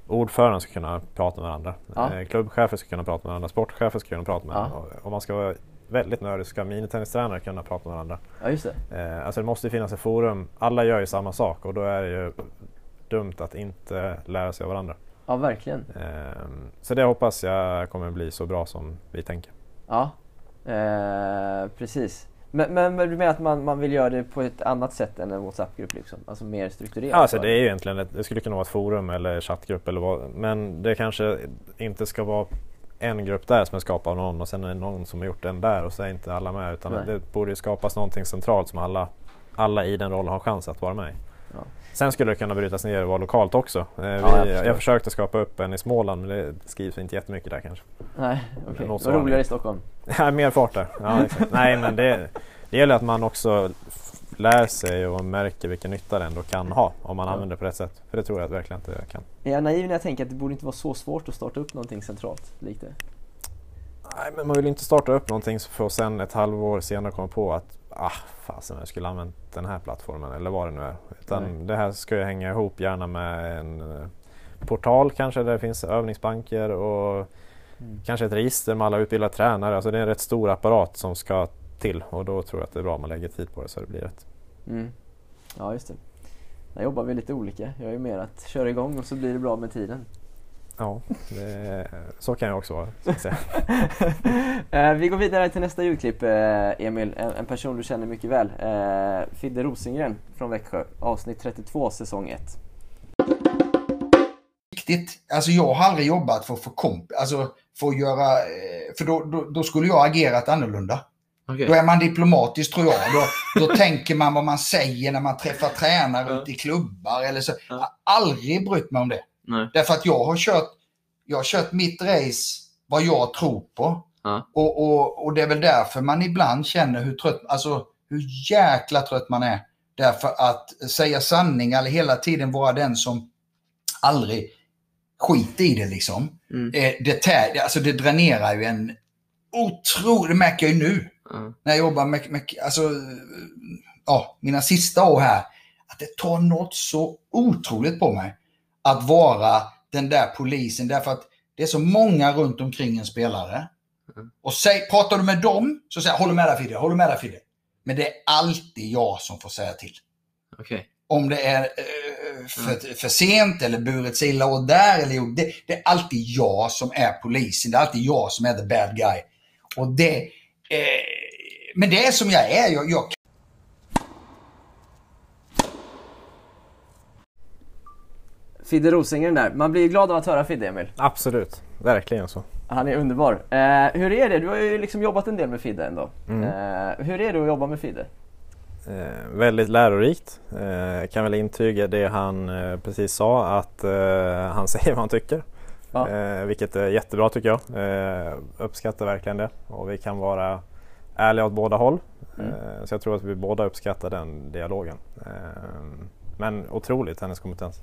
ordföranden ska kunna prata med varandra. Ja. Eh, klubbchefer ska kunna prata med varandra, sportchefer ska kunna prata med varandra. Om man ska vara väldigt nördig ska minitennistränare kunna prata med varandra. Ja, just det. Eh, alltså det måste ju finnas ett forum, alla gör ju samma sak och då är det ju dumt att inte lära sig av varandra. Ja, verkligen. Ehm, så det hoppas jag kommer bli så bra som vi tänker. Ja, eh, precis. Men, men, men du menar att man, man vill göra det på ett annat sätt än en WhatsApp-grupp liksom? Alltså mer strukturerat? Alltså det är ju egentligen ett, det skulle kunna vara ett forum eller chattgrupp eller vad, men det kanske inte ska vara en grupp där som är skapad av någon och sen är det någon som har gjort den där och så är inte alla med utan Nej. det borde skapas någonting centralt som alla, alla i den rollen har chans att vara med i. Ja. Sen skulle det kunna brytas ner och vara lokalt också. Eh, vi, jag jag, förstår. försökte skapa upp en i Småland men det skrivs inte jättemycket där kanske. Nej, okej. Svarande. roligare i Stockholm. Ja, mer fart där. Ja. Nej men det, det gäller att man också lär sig och märker vilken nytta det ändå kan ha om man Ja. använder det på rätt sätt. För det tror jag att verkligen att det kan. Är jag naiv när jag tänker att det borde inte vara så svårt att starta upp någonting centralt likt det? Nej, men man vill inte starta upp någonting för att sen ett halvår senare komma på att ah, fasen jag skulle använt den här plattformen eller vad det nu är. Utan Nej. det här ska ju hänga ihop gärna med en eh, portal kanske där det finns övningsbanker och Mm. kanske ett register med alla utbildade tränare. Alltså det är en rätt stor apparat som ska till och då tror jag att det är bra om man lägger tid på det så det blir rätt. Mm. Ja, just det. Där jobbar vi lite olika. Jag är mer att köra igång och så blir det bra med tiden. Ja, det, så kan jag också vara. Eh, vi går vidare till nästa ljudklipp eh, Emil, en, en person du känner mycket väl. Eh, Fidde Rosengren från Växjö, avsnitt 32 säsong 1. riktigt. Alltså jag har aldrig jobbat för att få komp, alltså för att göra, för då, då, då skulle jag agerat annorlunda. Då är man diplomatisk tror jag. Då, då tänker man vad man säger när man träffar tränare ute i klubbar eller så. Jag har aldrig brytt mig om det. Nej. Därför att jag har kört, jag har kört mitt race, vad jag tror på. Ja. Och, och, och det är väl därför man ibland känner hur trött, alltså hur jäkla trött man är. Därför att säga sanning eller hela tiden vara den som aldrig skit i det liksom. Mm. Eh, det, tär, alltså det dränerar ju en otroligt, det märker jag ju nu. Ja. När jag jobbar med, med alltså, ja, mina sista år här. Att det tar något så otroligt på mig. Att vara den där polisen. Därför att det är så många runt omkring en spelare. Och säg, pratar du med dem så säger jag, håller med dig Fidde, håller med dig Fidde. Men det är alltid jag som får säga till Okej. om det är eh, för, för sent eller burit sig illa åt där. Eller, det, det är alltid jag som är polisen. Det är alltid jag som är the bad guy. Och det, eh, men det är som jag är. Jag, jag Fidde Rosengren där, man blir glad av att höra Fidde Emil. Absolut, verkligen så. Han är underbar. Eh, hur är det? Du har ju liksom jobbat en del med Fidde ändå. Mm. Eh, hur är det att jobba med Fidde? Eh, väldigt lärorikt. Eh, kan väl intyga det han eh, precis sa att eh, han säger vad han tycker. Ja. Eh, vilket är jättebra tycker jag. Uppskattar verkligen det och vi kan vara ärliga åt båda håll. Mm. Så jag tror att vi båda uppskattar den dialogen. Men otroligt hennes kompetens.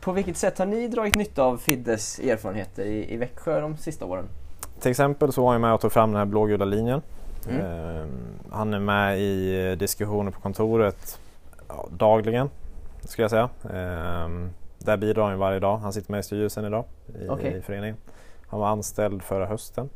På vilket sätt har ni dragit nytta av Fiddes erfarenheter i, i Växjö de sista åren? Till exempel så var jag med och tog fram den här blågula linjen. Mm. Eh, han är med i eh, diskussioner på kontoret ja, dagligen skulle jag säga. Eh, där bidrar han varje dag. Han sitter med i styrelsen idag i, Okej. i föreningen. Han var anställd förra hösten.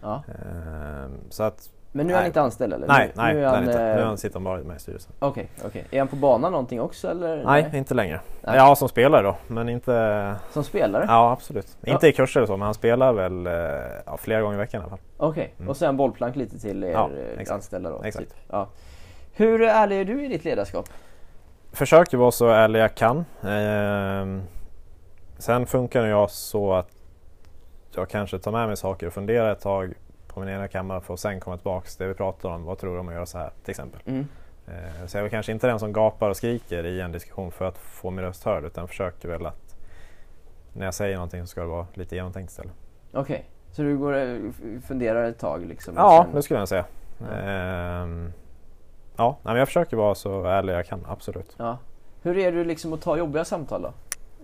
Ja. Eh, så att, Men nu är han Nej. inte anställd eller? nej, nu, nej, nu är är han, inte. Nu eh, han sitter han bara med i styrelsen. Okej, okej. Är han på banan någonting också eller? Nej, inte längre. Nej. Ja, som spelare då, men inte... Som spelare? Ja, absolut. Ja. Inte i kurser och så, men han spelar väl eh, ja, flera gånger i veckan i alla fall. Okej, Mm. och sen bollplank lite till er Ja, eh, exakt. anställda då? Exakt. Typ. Ja. Hur ärlig är du i ditt ledarskap? försöker vara så ärlig jag kan. Ehm, sen funkar jag så att jag kanske tar med mig saker och funderar ett tag på min ena kammare för att sen komma tillbaka till det vi pratar om. Vad tror du om att göra så här till exempel? Mm. Ehm, så jag är kanske inte den som gapar och skriker i en diskussion för att få min röst hörd utan försöker väl att när jag säger någonting så ska det vara lite genomtänkt istället. Okej, så du går eh, f- funderar ett tag liksom? och Ja, sen- det skulle jag säga. Ja. Ehm, ja, men jag försöker vara så ärlig jag kan, absolut. Ja. Hur är du liksom att ta jobbiga samtal då?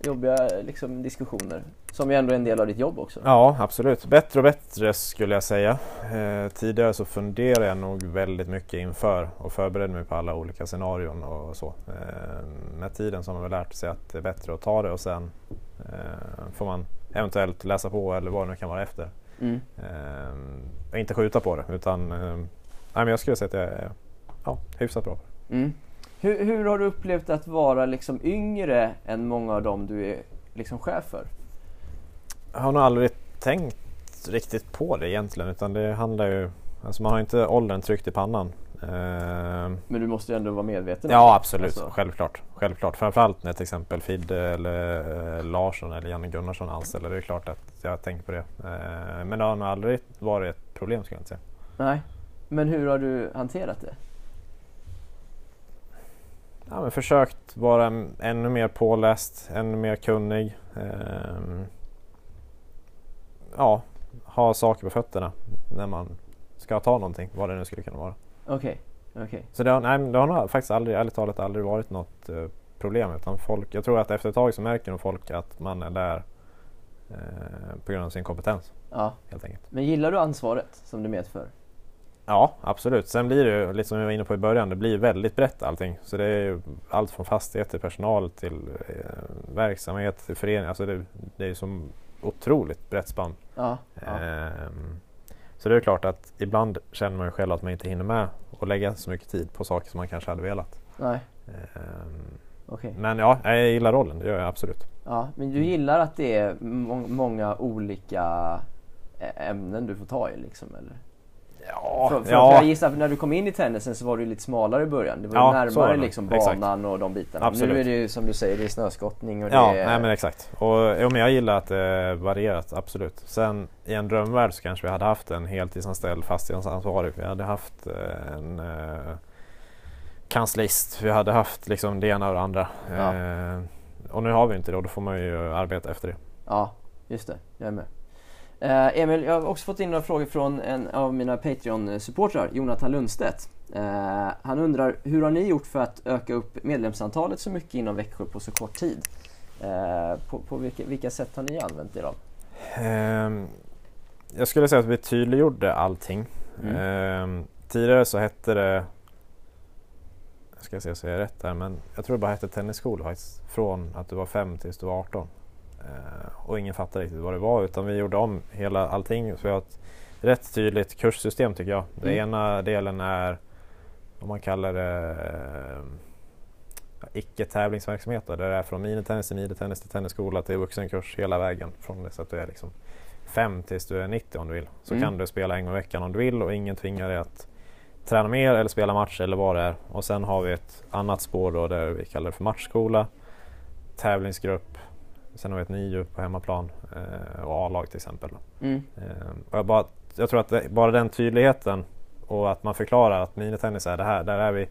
Jobbiga liksom, diskussioner? Som ju ändå är en del av ditt jobb också. Ja, absolut. Bättre och bättre skulle jag säga. Eh, tidigare så funderade jag nog väldigt mycket inför och förberedde mig på alla olika scenarion och så. Eh, med tiden så har man väl lärt sig att det är bättre att ta det och sen eh, får man eventuellt läsa på eller vad det nu kan vara efter. Mm. Eh, inte skjuta på det utan eh, nej, men jag skulle säga att jag är ja, hyfsat bra på det. Mm. Hur, hur har du upplevt att vara liksom yngre än många av dem du är liksom chef för? Jag har nog aldrig tänkt riktigt på det egentligen utan det handlar ju Alltså man har inte åldern tryckt i pannan. Eh, Men du måste ju ändå vara medveten Ja absolut, Alltså, självklart. Självklart. Framförallt när till exempel Fidde eller eh, Larsson eller Janne Gunnarsson anställer. Det är klart att jag tänker på det. Eh, men det har nog aldrig varit ett problem skulle jag inte säga. Nej. Men hur har du hanterat det? Ja, men försökt vara ännu mer påläst, ännu mer kunnig. Ehm, ja, ha saker på fötterna när man ska ta någonting, vad det nu skulle kunna vara. Okej, okej. Så det har, nej, det har faktiskt aldrig, ärligt talat aldrig varit något eh, problem. Utan folk, jag tror att efter ett tag så märker nog folk att man är där eh, på grund av sin kompetens Ja. helt enkelt. Men gillar du ansvaret som det medför? Ja, absolut. Sen blir det lite som jag var inne på i början, det blir väldigt brett allting. Så det är ju allt från fastighet till personal till eh, verksamhet till förening. Alltså det, det är som otroligt brett spann. Ja. ja. Ehm, så det är klart att ibland känner man ju själv att man inte hinner med och lägga så mycket tid på saker som man kanske hade velat. Nej, Ehm, okej. men ja, jag gillar rollen, det gör jag absolut. Ja, men du gillar att det är må- många olika ä- ämnen du får ta i liksom eller? Ja, För, för ja. jag gissar när du kom in i tennisen så var du lite smalare i början. Det var Ja, närmare det. liksom Exakt. banan och de bitarna. Absolut. Nu är det ju som du säger, det är snöskottning och det Ja, är... nej, men exakt. Och, jo, men jag gillar att det är varierat, absolut. Sen i en drömvärld så kanske vi hade haft en heltidsanställd fastighetsansvarig. Vi hade haft eh, en eh, kanslist. Vi hade haft liksom det ena och det andra. Ja. Eh, och nu har vi inte det och då får man ju arbeta efter det. Ja, just det. Jag är med. Eh, Emil, jag har också fått in några frågor från en av mina Patreon-supportrar, Jonathan Lundstedt. Eh, han undrar, hur har ni gjort för att öka upp medlemsantalet så mycket inom Växjö på så kort tid? Eh, på på vilka, vilka sätt har ni använt er av? Ehm, jag skulle säga att vi tydliggjorde allting. Mm. Ehm, tidigare så hette det, jag ska se så jag är rätt där, men jag tror det bara hette tennisskola faktiskt. Från att du var fem tills du var 18. Ehm, och ingen fattade riktigt vad det var utan vi gjorde om hela allting. Så vi har ett rätt tydligt kurssystem tycker jag. Den Mm. ena delen är om man kallar det eh, icke-tävlingsverksamhet. Där det är från minitennis till minitennis till tennisskola till vuxenkurs hela vägen. Från det att du är liksom fem tills du är 90 om du vill. Så Mm. kan du spela en gång i veckan om du vill och ingen tvingar dig att träna mer eller spela match eller vad det är. Och sen har vi ett annat spår då där vi kallar det för matchskola, tävlingsgrupp, sen har vi ett NIU på hemmaplan eh, och A-lag till exempel. Mm. Eh, och jag, bara, jag tror att det, bara den tydligheten och att man förklarar att minitennis är det här. Där är vi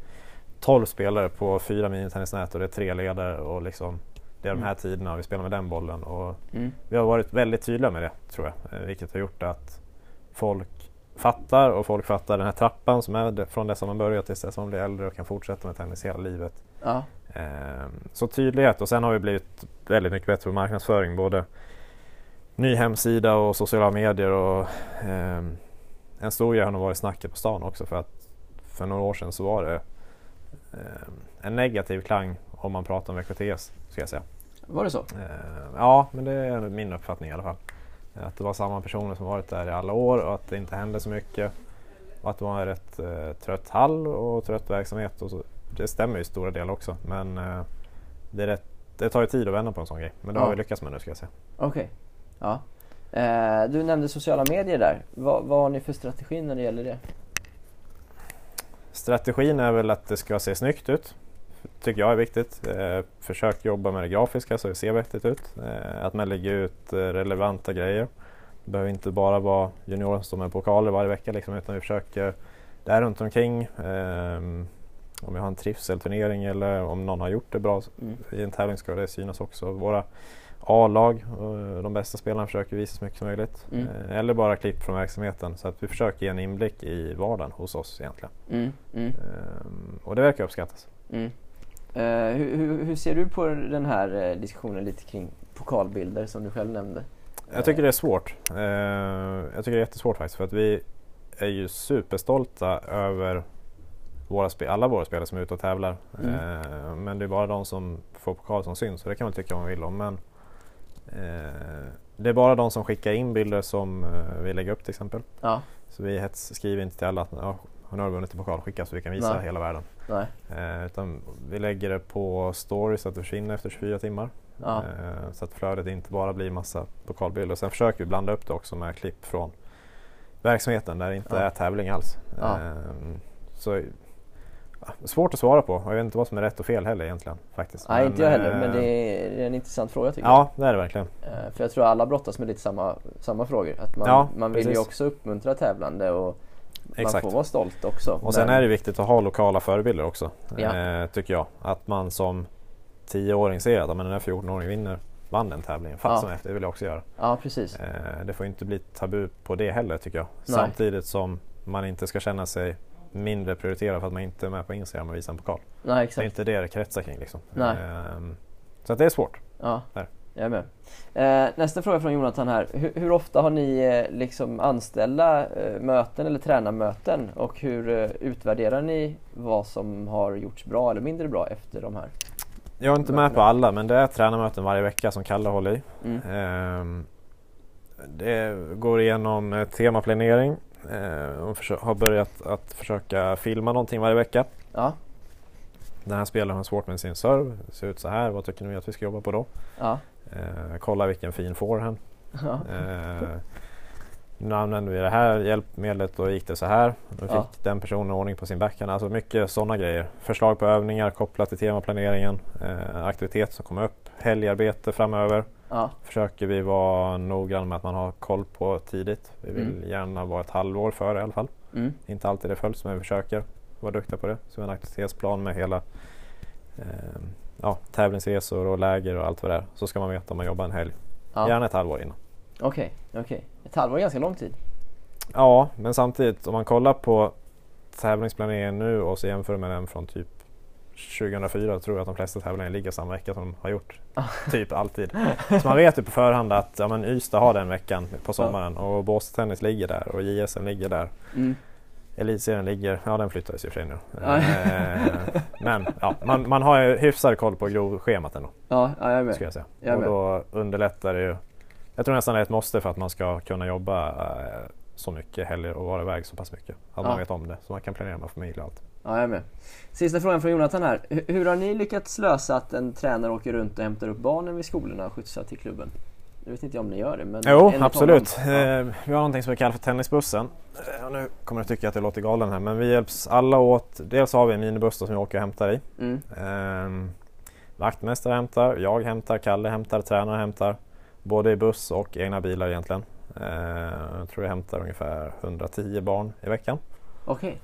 12 spelare på fyra minitennisnät och det är tre ledare och liksom det är de här tiderna och vi spelar med den bollen. Och Mm. vi har varit väldigt tydliga med det tror jag. eh, Vilket har gjort att folk fattar och folk fattar den här trappan som är från det som man börjar tills dess man blir äldre och kan fortsätta med tennis hela livet. Ja. Ehm, Så tydlighet och sen har vi blivit väldigt mycket bättre på marknadsföring. Både ny hemsida och sociala medier och ehm, en stor grej har nog varit snacket på stan också för att för några år sedan så var det ehm, en negativ klang om man pratar om VKTS ska jag säga. Var det så? Ehm, Ja, men det är min uppfattning i alla fall. Att det var samma personer som varit där i alla år och att det inte hände så mycket. Och att det var en rätt eh, trött hall och trött verksamhet. Och så. Det stämmer ju i stora delar också men eh, det, rätt, det tar ju tid att vända på en sån grej. Men det Ja. har vi lyckats med nu ska jag säga. Okej. Ja. Eh, du nämnde sociala medier där. Vad, vad har ni för strategi när det gäller det? Strategin är väl att det ska se snyggt ut. Tycker jag är viktigt. Eh, försök jobba med det grafiska så det ser vettigt ut. Eh, att man lägger ut eh, relevanta grejer. Det behöver inte bara vara juniorer som står med pokaler varje vecka liksom, utan vi försöker där runt omkring. ehm, om vi har en trivselturnering eller om någon har gjort det bra Mm. i en tävling ska det synas också. Våra A-lag, och de bästa spelarna försöker visa så mycket som möjligt. Mm. Eh, Eller bara klipp från verksamheten så att vi försöker ge en inblick i vardagen hos oss egentligen. Mm. Mm. Ehm, och det verkar uppskattas. Mm. Eh, hur, hur, hur ser du på den här eh, diskussionen lite kring pokalbilder som du själv nämnde? Jag tycker det är svårt. Eh, jag tycker det är jättesvårt faktiskt för att vi är ju superstolta över våra alla våra spelare som är ute och tävlar. Mm. Eh, men det är bara de som får pokal som syns och det kan man tycka vad man vill om. Men eh, det är bara de som skickar in bilder som eh, vi lägger upp till exempel. Ja. Så vi hets skriver inte till alla att ja, nu har du vunnit en pokal, skicka så vi kan visa Nej. hela världen. Nej. Eh, utan vi lägger det på stories så att det försvinner efter 24 timmar. Ja. Eh, så att flödet inte bara blir massa pokalbilder. Sen försöker vi blanda upp det också med klipp från verksamheten där det inte Ja. är tävling alls. Ja. Eh, så Svårt att svara på och jag vet inte vad som är rätt och fel heller egentligen. Faktiskt. Nej, inte jag heller, eh, men det är, det är en intressant fråga tycker Ja, det är det verkligen. jag. Eh, för jag tror alla brottas med lite samma, samma frågor. Att man, Ja, man vill ju precis. också uppmuntra tävlande och man Exakt. får vara stolt också. Och sen Men- är det viktigt att ha lokala förebilder också. Ja. Eh, tycker jag. Att man som 10-åring ser att ja, men den här 14-åringen vinner, vann den tävlingen. Fasen Ja. efter, det vill jag också göra. Ja, precis. Eh, det får inte bli tabu på det heller tycker jag. Nej. Samtidigt som man inte ska känna sig mindre prioriterad för att man inte är med på Instagram och visar en pokal. Nej, Det är exakt. inte det det kretsar kring liksom. Nej. Ehm, så att det är svårt. Ja, Där. jag är med. Eh, nästa fråga från Jonathan här. Hur, hur ofta har ni eh, liksom anställda eh, möten eller tränarmöten och hur eh, utvärderar ni vad som har gjorts bra eller mindre bra efter de här? Jag är inte med på alla men det är tränarmöten varje vecka som Kalle håller i. Mm. Ehm, det går igenom eh, temaplanering och försö- har börjat att försöka filma någonting varje vecka. Ja, Den här spelaren har svårt med sin serve, det ser ut så här, vad tycker ni att vi ska jobba på då? ja, Eh, kolla vilken fin forehand. Ja. Eh, nu använder vi det här hjälpmedlet och gick det så här. Nu fick Ja. den personen ordning på sin backhand. Alltså mycket sådana grejer. Förslag på övningar kopplat till temaplaneringen. Eh, aktivitet som kommer upp. Helgarbete framöver. Ja. Försöker vi vara noggranna med att man har koll på tidigt. Vi vill Mm. gärna vara ett halvår före i alla fall. Mm. Inte alltid det följs men vi försöker vara duktiga på det. Så vi har en aktivitetsplan med hela eh, ja, tävlingsresor och läger och allt vad det är. Så ska man veta om man jobbar en helg. Ja. Gärna ett halvår innan. Okej, okej. Ett halvår är ganska lång tid. Ja, men samtidigt om man kollar på tävlingsplaneringen nu och så jämför med den från typ 2004 tror jag att de flesta tävlingar ligger samma vecka som de har gjort. typ alltid. Så man vet ju på förhand att ja, men Ystad har den veckan på sommaren och Båstad-tennis ligger där och JSM ligger där. Mm. Elitserien ligger, ja den flyttades och för sig nu. Ja. Eh, men ja, man, man har ju hyfsad koll på grovschemat ändå, Ja, ja, jag är med. skulle jag säga. Jag och då underlättar det ju. Jag tror nästan det är ett måste för att man ska kunna jobba eh, så mycket helger och vara iväg så pass mycket. Att Ja. man vet om det, så man kan planera med familj och allt. Ja, jag är med. Sista frågan från Jonathan här. Hur, hur har ni lyckats lösa att en tränare åker runt och hämtar upp barnen vid skolorna och skjutsar till klubben? Jag vet inte om ni gör det, men... Jo, absolut. Ja. Eh, vi har någonting som vi kallar för tennisbussen. Eh, nu kommer du tycka att jag låter galen här, men vi hjälps alla åt. Dels har vi en minibuss som vi åker och hämtar i. Mm. Ehm, vaktmästare hämtar, jag hämtar, Kalle hämtar, tränare hämtar. Både i buss och egna bilar egentligen. Ehm, jag tror jag hämtar ungefär 110 barn i veckan. Okej. Ehm,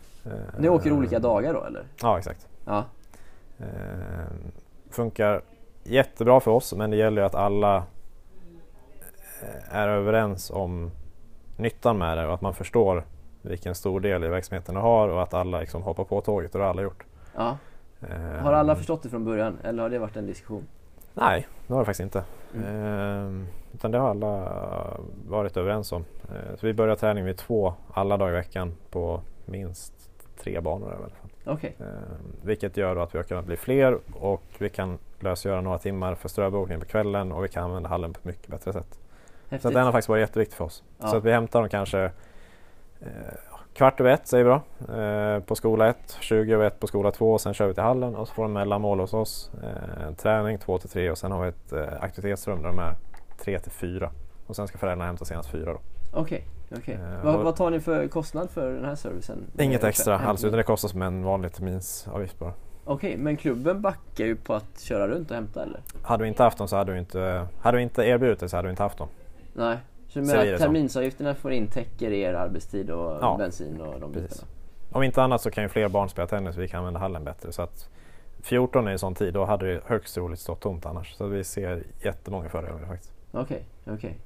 Ni åker olika dagar då, eller? Ja, exakt. Ja. Ehm, funkar jättebra för oss men det gäller ju att alla eh, är överens om nyttan med det och att man förstår vilken stor del i verksamheten det har och att alla liksom hoppar på tåget och det har alla gjort. ja. Har alla förstått det från början, eller har det varit en diskussion? Nej, det har det faktiskt inte. Mm. Ehm, utan det har alla varit överens om. Ehm, så vi börjar träning vid två alla dagar i veckan på minst tre banor. i alla fall. Okej. Ehm, vilket gör att vi har kunnat bli fler och vi kan lösgöra några timmar för ströbokning på kvällen och vi kan använda hallen på ett mycket bättre sätt. Så Häftigt. att den har faktiskt varit jätteviktig för oss. Ja. Så att vi hämtar dem kanske eh, kvart över ett säger vi då, eh, på skola 1, 20 över ett på skola 2 och sen kör vi till hallen och så får de mellanmål hos oss. Eh, träning 2 till 3 och sen har vi ett eh, aktivitetsrum där de är 3 till 4. Och sen ska föräldrarna hämta senast 4 då. Okej, okej. Eh, Vad, vad tar ni för kostnad för den här servicen? Inget Eh, extra alls utan det kostar som en vanlig terminsavgift bara. Okej, men klubben backar ju på att köra runt och hämta eller? Hade vi inte haft dem så hade vi inte, hade vi inte erbjudit det så hade vi inte haft dem. Nej. Så du menar att som. terminsavgifterna får in täcker er arbetstid och Ja, bensin och de precis. bitarna? Om inte annat så kan ju fler barn spela tennis och vi kan använda hallen bättre. Så att 14 är en sån tid, då hade det högst troligt stått tomt annars. Så vi ser jättemånga fördelar med det faktiskt. Okej, okej.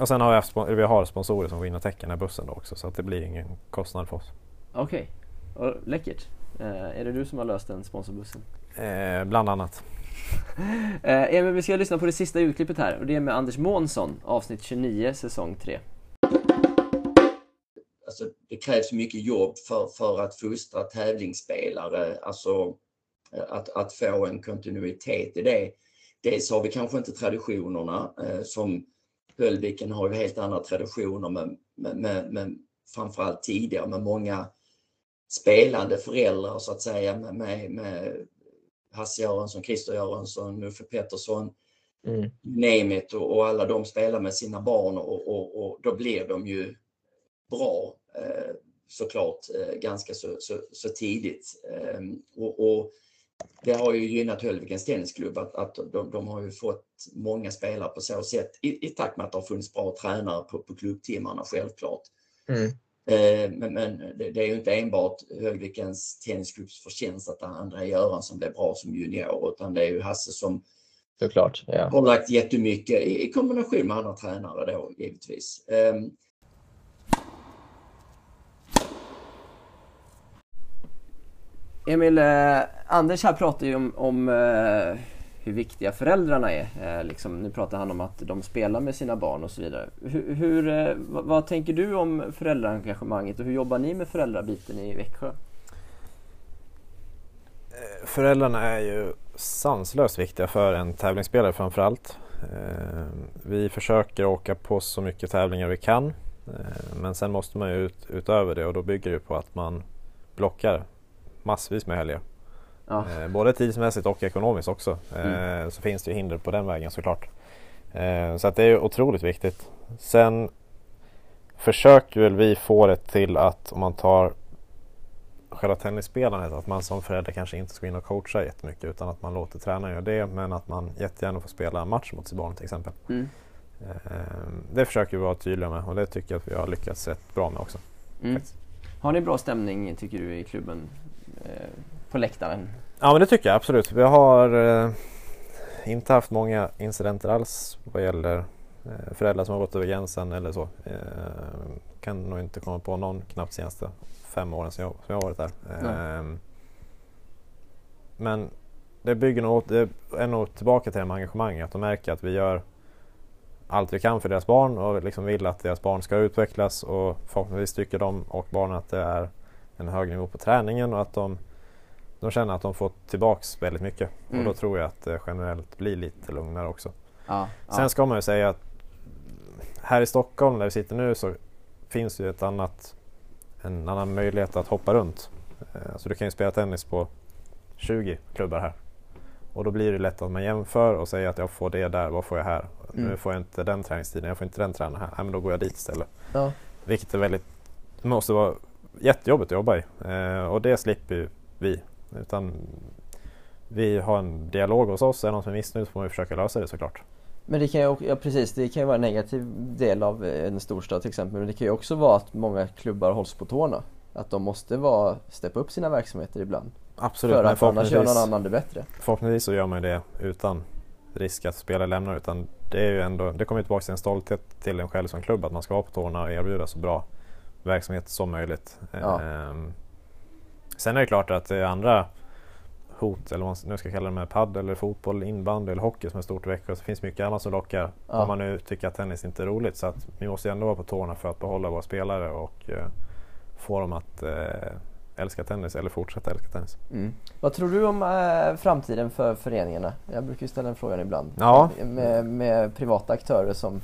Och sen har vi, haft, vi har sponsorer som går in och täcker den här bussen då också så att det blir ingen kostnad för oss. Okej. Och Läckert. Eh, är det du som har löst den sponsorbussen? Eh, bland annat. Eh, Emil, vi ska lyssna på det sista utklippet här och det är med Anders Månsson, avsnitt 29, säsong 3. alltså, det krävs mycket jobb för, för att fostra tävlingsspelare, alltså eh, att, att få en kontinuitet i det. Dels har vi kanske inte traditionerna eh, som Höllviken har ju helt andra traditioner med, med, med, med framförallt tidigare med många spelande föräldrar så att säga med, med, med Hasse Göransson, Christer Göransson, Uffe Pettersson, name it och, och alla de spelar med sina barn och, och, och då blir de ju bra eh, såklart eh, ganska så, så, så tidigt. Eh, och, och det har ju gynnat Höllvikens tennisklubb att, att de, de har ju fått många spelare på så sätt i, i takt med att det har funnits bra tränare på, på klubbtimmarna självklart. Eh, men men det, det är ju inte enbart Höllvikens tennisklubbs förtjänst att André Göransson blev bra som junior utan det är ju Hasse som Såklart, ja. har lagt jättemycket i, i kombination med andra tränare då givetvis. Ehm, Emil, eh, Anders här pratar ju om, om eh, hur viktiga föräldrarna är. Eh, liksom, nu pratar han om att de spelar med sina barn och så vidare. Hur, hur, eh, vad, vad tänker du om föräldraengagemanget och hur jobbar ni med föräldrabiten i Växjö? Föräldrarna är ju sanslöst viktiga för en tävlingsspelare framförallt. allt. vi försöker åka på så mycket tävlingar vi kan. Eh, men sen måste man ju ut, utöver det och då bygger det på att man blockar massvis med helger. Ja. Eh, både tidsmässigt och ekonomiskt också. Eh, Mm. Så finns det ju hinder på den vägen såklart. Eh, så att det är otroligt viktigt. Sen försöker väl vi få det till att om man tar själva tennisspelandet att man som förälder kanske inte ska in och coacha jättemycket utan att man låter tränaren göra det men att man jättegärna får spela match mot sitt barn till exempel. Mm. Det försöker vi vara tydliga med och det tycker jag att vi har lyckats rätt bra med också. Mm. Har ni bra stämning tycker du i klubben? Eh, på läktaren? Ja men det tycker jag absolut. Vi har eh, inte haft många incidenter alls vad gäller eh, föräldrar som har gått över gränsen eller så. Kan nog inte komma på någon knappt senaste fem åren som jag, som jag har varit där. Eh, men det bygger nog, det är nog tillbaka till det här med engagemanget. Att de märker att vi gör allt vi kan för deras barn och liksom vill att deras barn ska utvecklas och förhoppningsvis tycker de och barnen att det är en hög nivå på träningen och att de, de känner att de får tillbaks väldigt mycket. Mm. Och då tror jag att det generellt blir lite lugnare också. Ja. Sen ska man ju säga att här i Stockholm där vi sitter nu så finns ju ett annat, en annan möjlighet att hoppa runt. Eh, Så du kan ju spela tennis på 20 klubbar här. Och då blir det lätt att man jämför och säger att jag får det där, vad får jag här? Mm. Nu får jag inte den träningstiden, jag får inte den tränaren här. Nej, men då går jag dit istället. Ja. Vilket är väldigt, det måste vara jättejobbigt att jobba i. Eh, och det slipper ju vi. Utan vi har en dialog hos oss, är det någon som är missnöjd så får man ju försöka lösa det såklart. Men det kan ju, ja, precis, det kan ju vara en negativ del av eh, en storstad till exempel. Men det kan ju också vara att många klubbar hålls på tårna. Att de måste vara, steppa upp sina verksamheter ibland. Absolut, för att annars gör någon annan det bättre. Förhoppningsvis så gör man det utan risk att spelare lämnar utan det är ju ändå, det kommer tillbaka till en stolthet till en själv som klubb att man ska vara på tårna och erbjuda så bra verksamhet som möjligt. Ja. Ehm, sen är det klart att det är andra hot, eller vad man nu ska kalla det med paddel, eller fotboll, inbandy eller hockey som är stort i Växjö. Så det finns mycket annat som lockar Ja. om man nu tycker att tennis inte är roligt. Så att vi måste ändå vara på tårna för att behålla våra spelare och eh, få dem att eh, älska tennis eller fortsätta älska tennis. Mm. Vad tror du om eh, framtiden för föreningarna? Jag brukar ju ställa den frågan ibland. Ja. Med, med privata aktörer som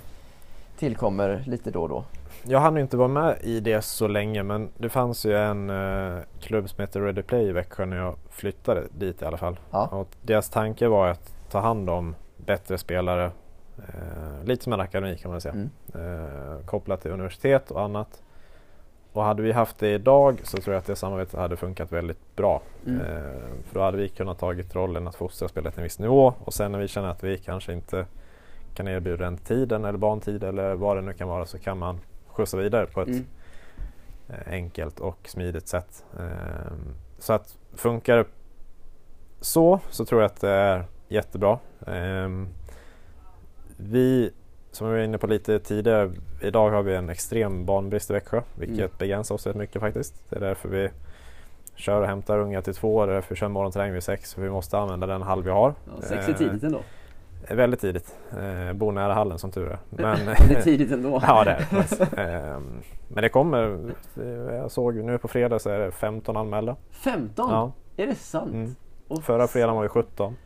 tillkommer lite då och då. Jag hann inte vara med i det så länge men det fanns ju en eh, klubb som heter Ready Play i Växjö när jag flyttade dit i alla fall. Ja. Och deras tanke var att ta hand om bättre spelare, eh, lite som en akademi kan man säga, Mm. eh, kopplat till universitet och annat. Och hade vi haft det idag så tror jag att det samarbetet hade funkat väldigt bra. Mm. Eh, för då hade vi kunnat tagit rollen att fostra spelet till en viss nivå och sen när vi känner att vi kanske inte kan erbjuda den tiden eller bantid eller vad det nu kan vara så kan man skjutsa vidare på ett Mm. eh, enkelt och smidigt sätt. Ehm, Så att funkar det så så tror jag att det är jättebra. Ehm, Vi, som vi var inne på lite tidigare, idag har vi en extrem barnbrist i Växjö vilket Mm. begränsar oss rätt mycket faktiskt. Det är därför vi kör och hämtar unga till två, det är därför vi kör morgonträning vid sex för vi måste använda den halv vi har. sex är tidigt ändå. Väldigt tidigt. Eh, bor nära hallen som tur är. Men, Det är tidigt ändå. Ja det är det. Ehm, Men det kommer, eh, jag såg nu på fredag så är det 15 anmälda. 15? Ja. Är det sant? Mm. Förra fredagen var vi 17.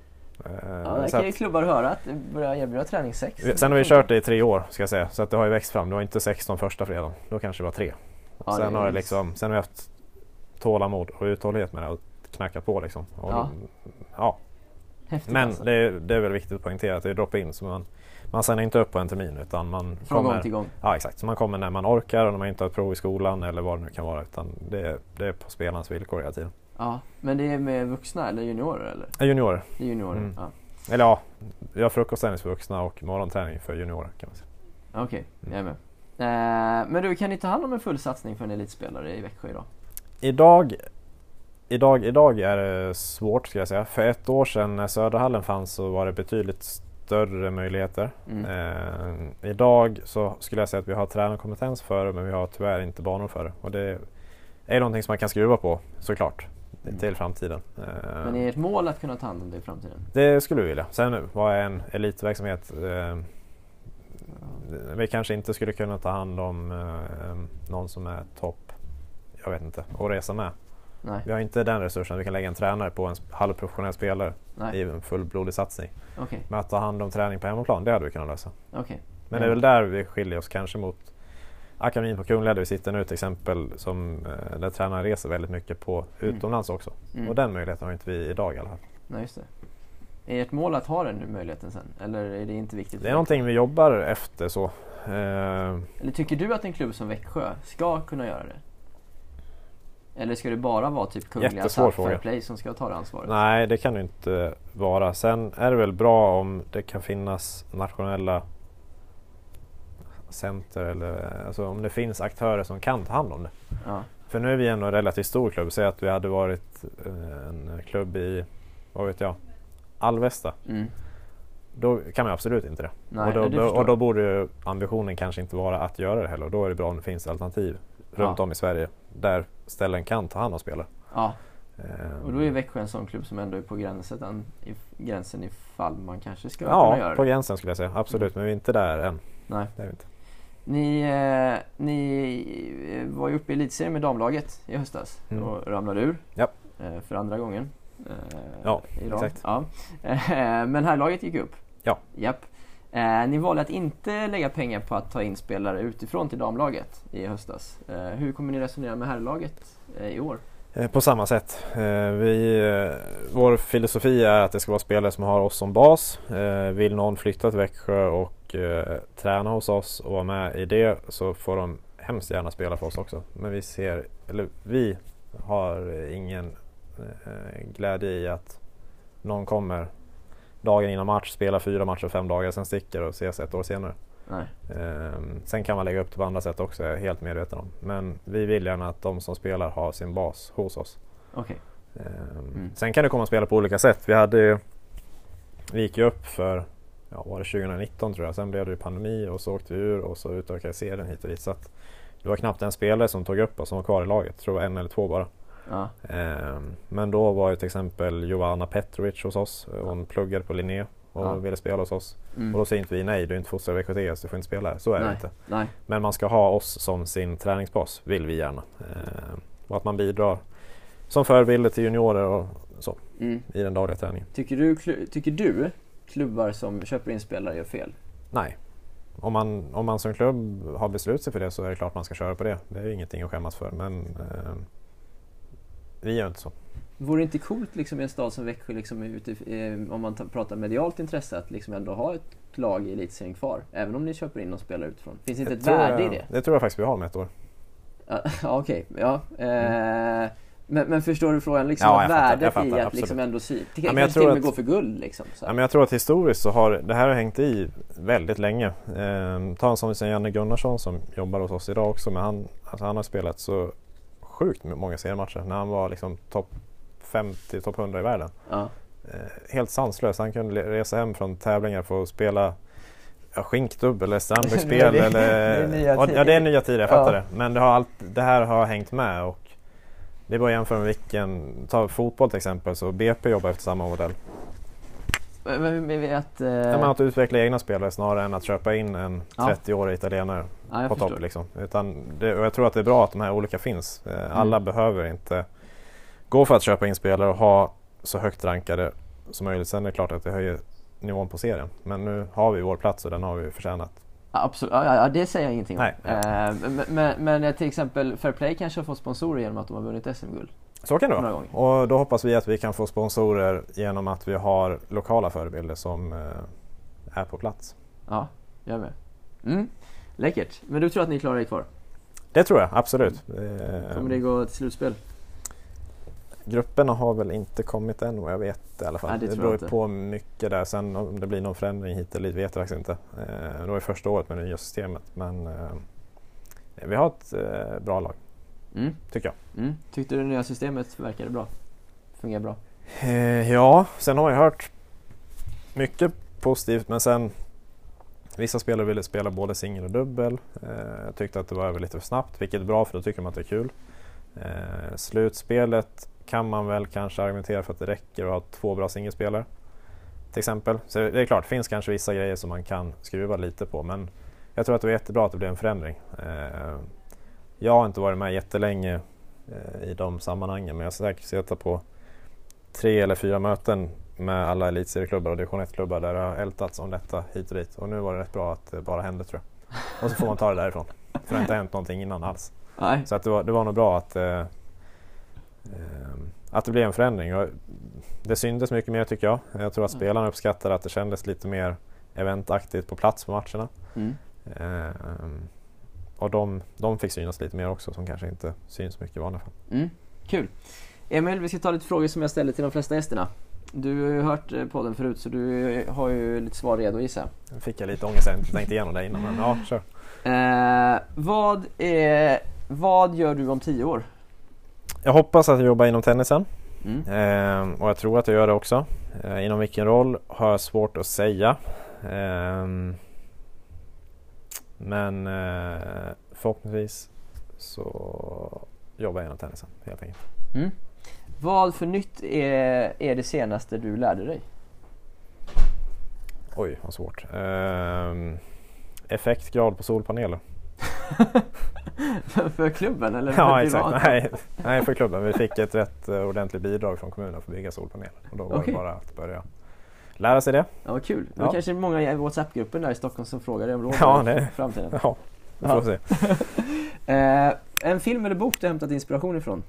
Ehm, Ja, där kan ju klubbar höra att det börjar erbjuda träning sex. vi- sen har vi kört det i tre år ska jag säga. Så att det har ju växt fram. Det var inte 16 första fredagen. Då kanske det var tre. Ja, sen, har det liksom, sen har vi haft tålamod och uthållighet med det och knackat på liksom. Och, Ja. ja. Häftigt Men alltså. det är, det är väl viktigt att poängtera att det är drop-in. Så man, man signar inte upp på en termin utan man Från kommer... gång till gång. Ja exakt, så man kommer när man orkar och när man inte har ett prov i skolan eller vad det nu kan vara. Utan det, är, det är på spelarens villkor hela tiden. Ja, men det är med vuxna eller juniorer eller? Ja, Juniorer. Det är juniorer? Mm. Ja. Eller ja, vi har frukostträning för vuxna och morgonträning för juniorer kan man säga. Okej, Mm. jag är med. Eh, men du, kan ni ta hand om en full satsning för en elitspelare i Växjö idag? Idag, idag, idag är det svårt ska jag säga. För ett år sedan när Söderhallen fanns så var det betydligt större möjligheter. Mm. Eh, idag så skulle jag säga att vi har tränarkompetens för det men vi har tyvärr inte banor för det. Och det är någonting som man kan skruva på såklart Mm. till framtiden. Eh, Men är ert mål att kunna ta hand om det i framtiden? Det skulle vi vilja. Sen vad är en elitverksamhet? Eh, vi kanske inte skulle kunna ta hand om eh, någon som är topp, jag vet inte, och resa med. Nej, Vi har inte den resursen. Vi kan lägga en tränare på en halvprofessionell spelare nej, i en fullblodig satsning. okej, Men att ta hand om träning på hemmaplan, det hade vi kunnat lösa. okej. Men det är väl där vi skiljer oss kanske mot akademin på Kungliga där vi sitter nu till exempel som, eh, där tränaren reser väldigt mycket på utomlands också. Mm. Och den möjligheten har inte vi idag i alla fall. Nej, just det. Är ert mål att ha den möjligheten sen? Eller är det inte viktigt? Det är någonting vi jobbar efter så. Eh, Eller tycker du att en klubb som Växjö ska kunna göra det? Eller ska det bara vara typ Kungliga Jättesvår SAF fråga. Fair Play som ska ta det ansvaret? nej, det kan det inte vara. Sen är det väl bra om det kan finnas nationella center eller alltså om det finns aktörer som kan ta hand om det. Ja. För nu är vi ändå en relativt stor klubb. Säg att vi hade varit eh, en klubb i, vad vet jag, Alvesta. Mm. Då kan man absolut inte det. Nej, och, då, då, och då borde ambitionen kanske inte vara att göra det heller. Och då är det bra om det finns alternativ runt Ja. om i Sverige där ställen kan ta hand om spelare. Ja, Eh, och då är Växjö en sån klubb som ändå är på gränsen, i, gränsen ifall man kanske ska kunna Ja, göra på det. gränsen skulle jag säga. Absolut, men vi är inte där än. Nej. Det är vi inte. Ni, eh, ni eh, var ju uppe i elitserien med damlaget i höstas Mm. och ramlade ur Ja. eh, för andra gången. eh, Ja, exakt. Ja. Eh, Men herrlaget gick upp. Ja. Japp. Eh, Ni valde att inte lägga pengar på att ta in spelare utifrån till damlaget i höstas. Eh, Hur kommer ni resonera med herrlaget eh, i år? Eh, på samma sätt. Eh, vi, eh, vår filosofi är att det ska vara spelare som har oss som bas. Vill någon flytta till Växjö och träna hos oss och vara med i det så får de hemskt gärna spela för oss också. Men vi ser, eller vi har ingen glädje i att någon kommer dagen innan match, spelar fyra matcher fem dagar, sen sticker och ses ett år senare. Ehm, sen kan man lägga upp det på andra sätt också, är jag helt medveten om. Men vi vill gärna att de som spelar har sin bas hos oss. Okej. Ehm, Mm. Sen kan det komma spela på olika sätt. Vi, hade, vi gick ju upp för ja, var det 2019 tror jag. Sen blev det ju pandemi och så åkte vi ur och så utökade serien hit och dit. Så det var knappt en spelare som tog upp oss som var kvar i laget. Jag tror det var en eller två bara. Ja. Ehm, men då var ju till exempel Joanna Petrovic hos oss. Hon pluggade på Linné och Ja. ville spela hos oss. Mm. Och då säger inte vi nej, du är inte fostrad i VKTS, du får inte spela här. Så är det Nej. inte. Nej. Men man ska ha oss som sin träningsbas, vill vi gärna. Ehm, och att man bidrar som förebilder till juniorer och så Mm. i den dagliga träningen. Tycker, du, tycker du klubbar som köper in spelare gör fel? Nej. Om man, om man som klubb har beslutat sig för det så är det klart man ska köra på det. Det är ju ingenting att skämmas för. Men ehm, vi gör inte så. Vore det inte coolt liksom, i en stad som Växjö, liksom, eh, om man ta- pratar medialt intresse, att liksom ändå ha ett lag i elitserien kvar? Även om ni köper in någon spelare utifrån. Finns inte Det ett tror värde jag, i det? Det tror jag faktiskt vi har med ett år. Ja, okej. Ja. Eh, men, men förstår du frågan? Liksom, Ja, fattar, värdet jag fattar, i att liksom ändå sy... Ja, jag kanske till och med att- gå för guld liksom. Så. Ja, men jag tror att historiskt så har det här har hängt i väldigt länge. Ehm, ta en sån som Janne Gunnarsson som jobbar hos oss idag också. Men han, alltså han har spelat så sjukt många seriematcher när han var liksom topp 50, topp 100 i världen. Ja. Eh, helt sanslös. Han kunde resa hem från tävlingar för att spela ja, skinkdubbel eller strandbäcksspel. Det eller, det ja, det är nya tider, jag fattar Ja. det. Men det, har allt, det här har hängt med. Och det är bara att jämföra med vilken, ta fotboll till exempel, så BP jobbar efter samma modell. Men, men vet... Eh, Ja, men att utveckla egna spelare snarare än att köpa in en Ja. 30-årig italienare ja, jag på topp. Liksom. Utan det, och jag tror att det är bra att de här olika finns. Eh, Alla behöver inte gå för att köpa in spelare och ha så högt rankade som möjligt. Sen är det klart att det höjer nivån på serien. Men nu har vi vår plats och den har vi förtjänat. Absolut. Ja, det säger jag ingenting om. Nej. Eh, men, men, till exempel Fair Play kanske har fått sponsorer genom att de har vunnit SM-guld. Så kan det vara. Och då hoppas vi att vi kan få sponsorer genom att vi har lokala förebilder som eh, är på plats. Ja, jag med. Mm. Läckert. Men du tror att ni klarar er kvar? Det tror jag absolut. Eh, Kommer det gå till slutspel? Grupperna har väl inte kommit än vad jag vet i alla fall. Nej, det det beror ju på mycket där. Sen om det blir någon förändring hit eller dit vet jag faktiskt inte. Eh, det var ju första året med det nya systemet. Men eh, vi har ett eh, bra lag, Mm. tycker jag. Mm. Tyckte du det nya systemet verkade bra? Fungerar bra? Eh, ja, sen har jag hört mycket positivt men sen Vissa spelare ville spela både singel och dubbel. Jag tyckte att det var över lite för snabbt, vilket är bra för då tycker man att det är kul. Eh, slutspelet kan man väl kanske argumentera för att det räcker att ha två bra singelspelare. Till exempel. Så det är klart, det finns kanske vissa grejer som man kan skruva lite på men jag tror att det var jättebra att det blev en förändring. Eh, jag har inte varit med jättelänge i de sammanhangen men jag har säkert suttit på tre eller fyra möten med alla elitserieklubbar och division 1-klubbar där det har ältats om detta hit och dit. Och nu var det rätt bra att det bara hände tror jag. Och så får man ta det därifrån. För det har inte hänt någonting innan alls. Nej. Så att det, var, det var nog bra att eh, eh, att det blir en förändring. Och det syntes mycket mer tycker jag. Jag tror att Mm. spelarna uppskattar att det kändes lite mer eventaktigt på plats på matcherna. Mm. Ehm, och de, de fick synas lite mer också som kanske inte syns mycket i vanliga fall. Mm. Kul. Emil, vi ska ta lite frågor som jag ställer till de flesta gästerna. Du har ju hört eh, podden förut så du har ju lite svar redo gissar jag. Nu fick jag lite ångest, jag hade inte tänkt igenom det innan men ja, kör. Eh, vad, är, vad gör du om tio år? Jag hoppas att jag jobbar inom tennisen Mm. Ehm, och jag tror att jag gör det också. Ehm, inom vilken roll har jag svårt att säga. Ehm, men eh, förhoppningsvis så jobbar jag inom tennisen helt enkelt. Mm. Vad för nytt är, är det senaste du lärde dig? Oj, vad svårt. Ehm, effektgrad på solpaneler. för klubben eller för Ja privat? exakt, nej, nej för klubben. Vi fick ett rätt eh, ordentligt bidrag från kommunen för att bygga solpaneler. Och då var Okej. det bara att börja lära sig det. Ja, vad kul. Det Ja. kanske är många i WhatsApp-gruppen där i Stockholm som frågar dig om råd Ja, i det- framtiden. Ja, vi får se. Eh, en film eller bok du hämtat inspiration ifrån?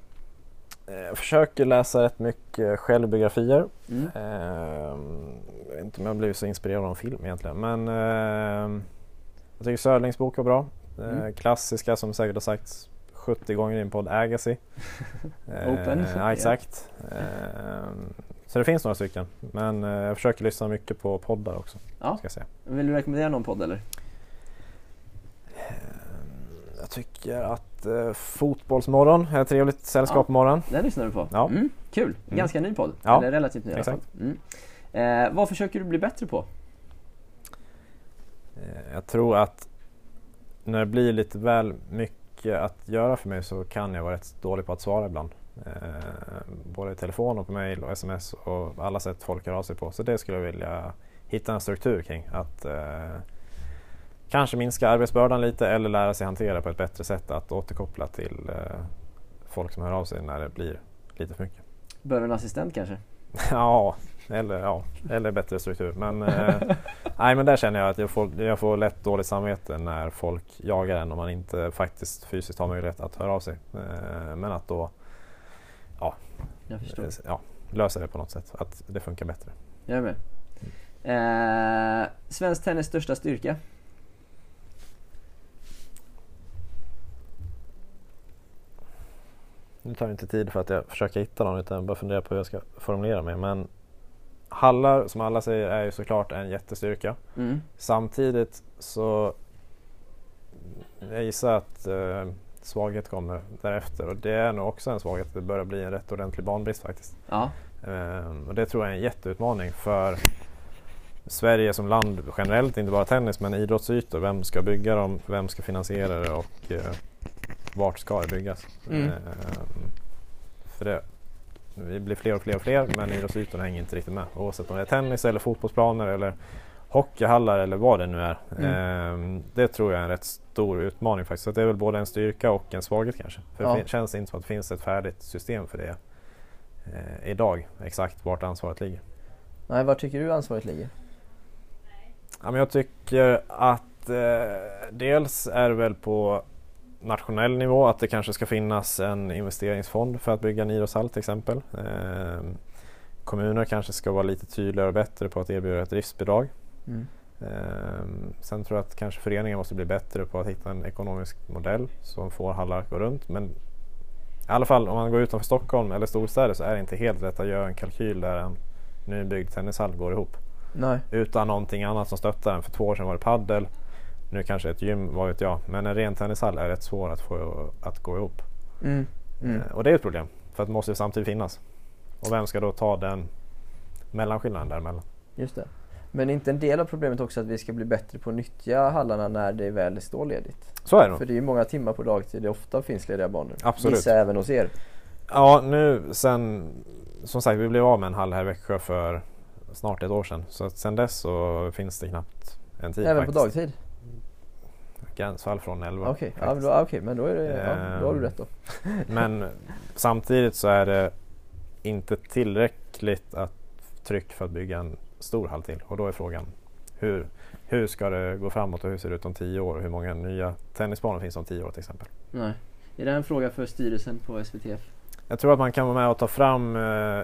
Eh, Jag försöker läsa rätt mycket självbiografier. Mm. Ehm, jag vet inte om jag blivit så inspirerad av en film egentligen men ehm, jag tycker Sörlings bok var bra. Eh, Mm. Klassiska som säkert har sagts 70 gånger i en podd, Agassi. Eh, Open. Ja exakt. Ehm, så det finns några stycken men jag försöker lyssna mycket på poddar också. Ja. Ska jag, säga. Vill du rekommendera någon podd eller? Jag tycker att eh, Fotbollsmorgon är ett trevligt sällskap på morgonen. Den lyssnar du på? Ja. Mm, kul! Mm. Ganska ny podd. Ja. Eller relativt ny i alla fall. Mm. Eh, vad försöker du bli bättre på? Eh, Jag tror att när det blir lite väl mycket att göra för mig så kan jag vara rätt dålig på att svara ibland. Eh, både i telefon och på mail och sms och alla sätt folk hör av sig på. Så det skulle jag vilja hitta en struktur kring. Att eh, kanske minska arbetsbördan lite eller lära sig hantera på ett bättre sätt att återkoppla till eh, folk som hör av sig när det blir lite för mycket. Behöver en assistent kanske? Ja, eller, ja, eller bättre struktur. Men, eh, nej, men där känner jag att jag får, jag får lätt dåligt samvete när folk jagar en och man inte faktiskt fysiskt har möjlighet att höra av sig. Eh, men att då förstår. eh, ja, lösa det på något sätt, att det funkar bättre. Jag är med. Eh, svensk tennis största styrka? Nu tar det inte tid för att jag försöker hitta någon utan jag bara funderar på hur jag ska formulera mig. Men hallar, som alla säger, är ju såklart en jättestyrka. Mm. Samtidigt så jag gissar att eh, svaghet kommer därefter och det är nog också en svaghet. Det börjar bli en rätt ordentlig banbrist faktiskt. Ja. Ehm, och det tror jag är en jätteutmaning för Sverige som land generellt, inte bara tennis men idrottsytor. Vem ska bygga dem? Vem ska finansiera det och eh, vart ska det byggas? Mm. Ehm, för det, vi blir fler och fler och fler men idrottsytorna hänger inte riktigt med. Oavsett om det är tennis eller fotbollsplaner eller hockeyhallar eller vad det nu är. Mm. Ehm, det tror jag är en rätt stor utmaning faktiskt. Så det är väl både en styrka och en svaghet kanske. För Ja. det känns inte som att det finns ett färdigt system för det eh, idag. Exakt vart ansvaret ligger. Nej, var tycker du ansvaret ligger? Ja, men jag tycker att eh, dels är det väl på nationell nivå att det kanske ska finnas en investeringsfond för att bygga en idrottshall till exempel. Eh, kommuner kanske ska vara lite tydligare och bättre på att erbjuda ett driftsbidrag. Mm. Eh, sen tror jag att kanske föreningar måste bli bättre på att hitta en ekonomisk modell som får hallar att gå runt. Men i alla fall om man går utanför Stockholm eller storstäder så är det inte helt lätt att göra en kalkyl där en nybyggd tennishall går ihop. Nej. Utan någonting annat som stöttar den. För två år sedan var det paddel. Nu kanske ett gym, vad vet jag. Men en ren tennishall är rätt svår att få att gå ihop. Mm. Mm. Eh, Och det är ett problem. För att det måste samtidigt finnas. Och vem ska då ta den mellanskillnaden däremellan? Just det. Men är inte en del av problemet också att vi ska bli bättre på att nyttja hallarna när det väl står ledigt? Så är det nog. För det är ju många timmar på dagtid det ofta finns lediga banor. Absolut. Vissa även hos er. Ja, nu sen... Som sagt, vi blev av med en hall här i Växjö för snart ett år sedan. Så att sen dess så finns det knappt en tid även på faktiskt. dagtid? Gränsfall från 11. Okej, ja, faktiskt. men då, okej, men då, är det, ja, då har du Ehm, rätt då. Men samtidigt så är det inte tillräckligt att tryck för att bygga en stor hall till. Och då är frågan hur, hur ska det gå framåt och hur ser det ut om tio år? Hur många nya tennisbanor finns om tio år till exempel? Nej. Är det en fråga för styrelsen på SVTF? Jag tror att man kan vara med och ta fram eh,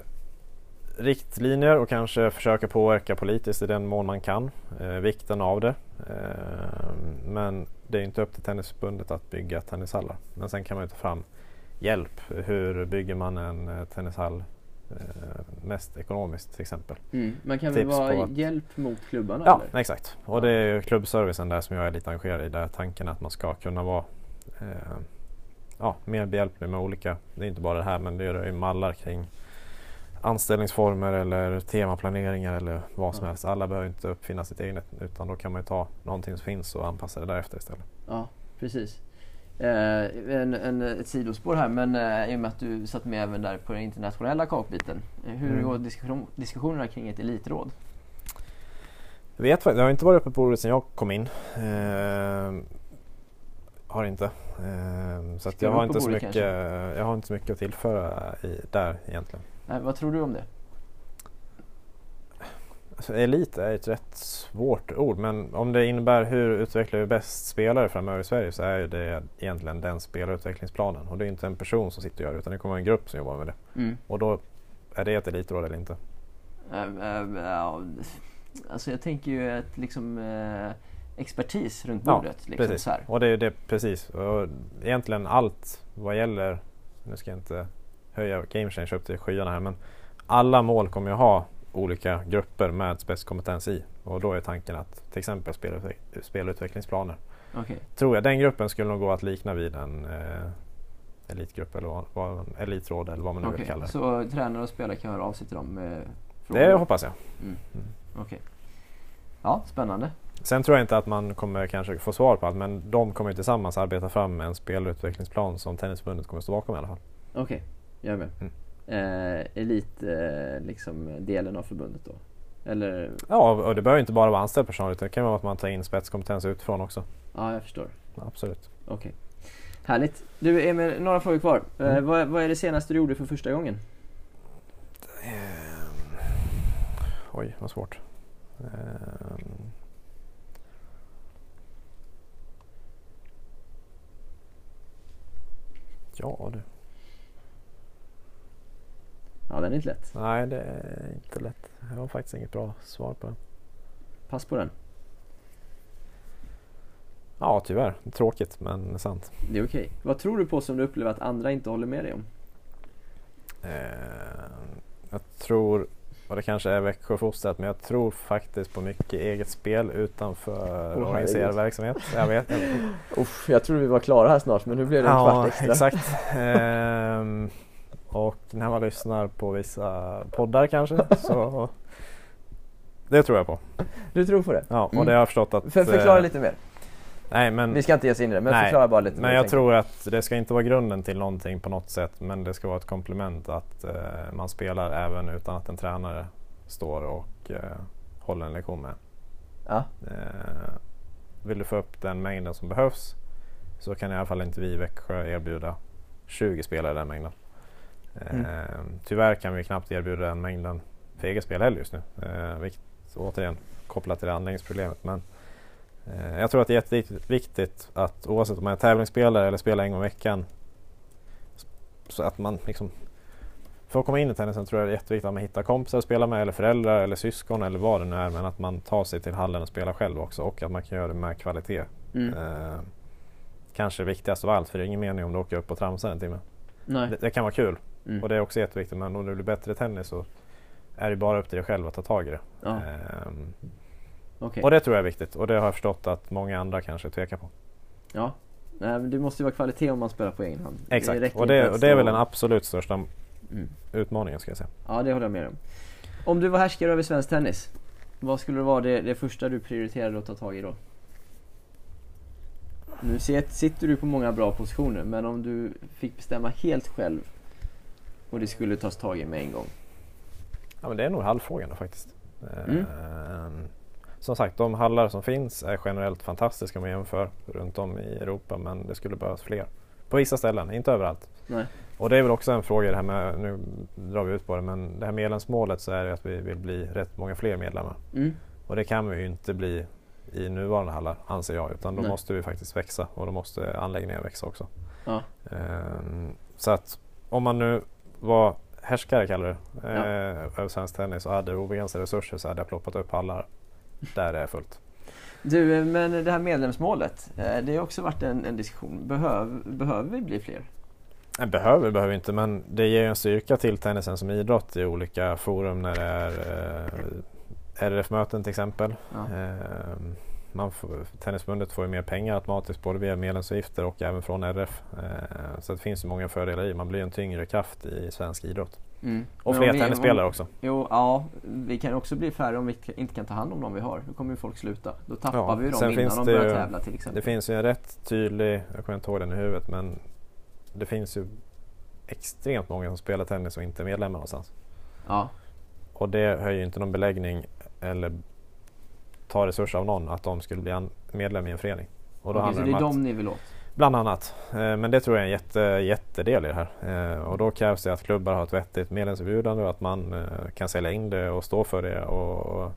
riktlinjer och kanske försöka påverka politiskt i den mån man kan. Eh, vikten av det. Eh, men det är inte upp till Tennisförbundet att bygga tennishallar. Men sen kan man ju ta fram hjälp. Hur bygger man en eh, tennishall eh, mest ekonomiskt till exempel. Mm. Man kan väl Tips vara på att- hjälp mot klubbarna? Ja, eller? exakt. Och det är klubbservicen där som jag är lite engagerad i. Där tanken att man ska kunna vara eh, ja, mer behjälplig med olika, det är inte bara det här men det är ju mallar kring anställningsformer eller temaplaneringar eller vad som Ja. helst. Alla behöver inte uppfinna sitt eget utan då kan man ju ta någonting som finns och anpassa det därefter istället. Ja, precis. Eh, en, en, ett sidospår här, men eh, i och med att du satt med även där på den internationella kakbiten. Eh, hur Mm. går diskussion, diskussionerna kring ett elitråd? Jag vet faktiskt, det har inte varit uppe på bordet sedan jag kom in. Eh, har inte. Eh, så jag har, inte så mycket, kanske? jag har inte så mycket att tillföra i, där egentligen. Nej, vad tror du om det? Alltså, elit är ett rätt svårt ord men om det innebär hur utvecklar vi bäst spelare framöver i Sverige så är det egentligen den spelarutvecklingsplanen. Och det är inte en person som sitter och gör det utan det kommer vara en grupp som jobbar med det. Mm. Och då är det ett elitråd eller inte. Eh, eh, ja, alltså jag tänker ju att liksom eh, expertis runt Ja, bordet. liksom, precis. så här. Och det är ju det precis. Och egentligen allt vad gäller, nu ska jag inte höja game change upp till skyarna här men alla mål kommer ju ha olika grupper med spetskompetens i. Och då är tanken att till exempel spelutveck- spelutvecklingsplaner Okej. tror jag den gruppen skulle nog gå att likna vid en eh, elitgrupp eller vad, elitråd eller vad man nu Okej, vill kalla det. Så tränare och spelare kan höra av sig till dem frågor? Det hoppas jag. Okej. Ja, spännande. Sen tror jag inte att man kommer kanske få svar på allt men de kommer tillsammans arbeta fram en spelutvecklingsplan som Tennisförbundet kommer stå bakom i alla fall. Okej, jag med. Mm. Eh, elit, eh, liksom delen av förbundet då? Eller? Ja, och det behöver inte bara vara anställd personal utan det kan vara att man tar in spetskompetens utifrån också. Ja, jag förstår. Absolut. Okej. Härligt. Du Emil, några frågor kvar. Eh, Mm. vad, vad är det senaste du gjorde för första gången? Ehm, oj, vad svårt. Ehm, ja du. Ja, den är inte lätt. Nej, det är inte lätt. Jag har faktiskt inget bra svar på den. Pass på den. Ja, tyvärr. Tråkigt, men sant. Det är okej. Vad tror du på som du upplever att andra inte håller med dig om? Ehm, jag tror, och det kanske är Växjöfostrat, men jag tror faktiskt på mycket eget spel utanför Åh, organiserad verksamhet. Jag vet inte. Uff, jag tror vi var klara här snart men nu blev det en kvart extra. exakt. Ehm, och när man lyssnar på vissa poddar kanske så det tror jag på. Du tror på det? Ja, och Mm. det har jag förstått att... För, förklara eh, lite mer. Nej, men, Vi ska inte ge oss in i det, men nej, förklara bara lite men mer. jag tänker tror att det ska inte vara grunden till någonting på något sätt men det ska vara ett komplement att eh, man spelar även utan att en tränare står och eh, håller en lektion med. Ja, Eh, vill du få upp den mängden som behövs så kan i alla fall inte vi i Växjö erbjuda 20 spelare den mängden. Mm. Tyvärr kan vi knappt erbjuda den mängden för eget spel heller just nu. Eh, vilket återigen kopplat till det anläggningsproblemet. Men eh, jag tror att det är jätteviktigt att oavsett om man är tävlingsspelare eller spelar en gång i veckan så att man liksom för att komma in i tennisen tror jag det är jätteviktigt att man hittar kompisar att spela med eller föräldrar eller syskon eller vad det nu är. Men att man tar sig till hallen och spelar själv också och att man kan göra det med kvalitet. mm. Eh, kanske viktigast av allt för det är ingen mening om du åker upp och tramsar en timme. nej. Det, det kan vara kul Mm. och det är också jätteviktigt men om du blir bättre i tennis så är det bara upp till dig själv att ta tag i det. Ja, Ehm, okej. och det tror jag är viktigt och det har jag förstått att många andra kanske tvekar på. Ja. Det måste ju vara kvalitet om man spelar på egen hand. Exakt räcker och det, och det är väl den absolut största Mm. utmaningen ska jag säga. Ja, det håller jag med om. Om du var härskare över svensk tennis, vad skulle det vara det, det första du prioriterade att ta tag i då? Nu sitter du på många bra positioner, men om du fick bestämma helt själv och det skulle tas tag i med en gång. Ja men det är nog halvfrågan då faktiskt. Mm. Ehm, som sagt de hallar som finns är generellt fantastiska om man jämför runt om i Europa men det skulle behövas fler. På vissa ställen, inte överallt. Nej. Och det är väl också en fråga det här med, nu drar vi ut på det, men det här medlemsmålet så är det att vi vill bli rätt många fler medlemmar. Mm. Och det kan vi ju inte bli i nuvarande hallar anser jag utan då Nej. måste vi faktiskt växa och då måste anläggningen växa också. Ja. Ehm, så att om man nu var härskare kallar du Ja. eh, svensk tennis och hade obegränsade resurser så hade jag ploppat upp hallar där det är fullt. Du, eh, men det här medlemsmålet, eh, det har också varit en, en diskussion. Behöv, behöver vi bli fler? Nej, behöver behöver inte men det ger en styrka till tennisen som idrott i olika forum när det är eh, RF-möten till exempel. Ja. Eh, man får, Tennisförbundet får ju mer pengar automatiskt både via medlemsavgifter och även från RF. Eh, så det finns ju många fördelar i. Man blir en tyngre kraft i svensk idrott. Mm. Och fler tennisspelare också. Jo, ja, vi kan också bli färre om vi inte kan ta hand om de vi har. Då kommer ju folk sluta. Då tappar Ja, vi ju dem innan de börjar ju- tävla till exempel. Det finns ju en rätt tydlig, jag kommer inte ihåg den i huvudet, men det finns ju extremt många som spelar tennis och inte är medlemmar någonstans. Ja, Och det höjer ju inte någon beläggning eller tar resurser av någon att de skulle bli medlem i en förening. Och då Okej, så handlar det det är dem ni vill åt? Bland annat. Eh, Men det tror jag är en jätte, jättedel i det här. Eh, Och då krävs det att klubbar har ett vettigt medlemserbjudande och att man eh, kan sälja in det och stå för det och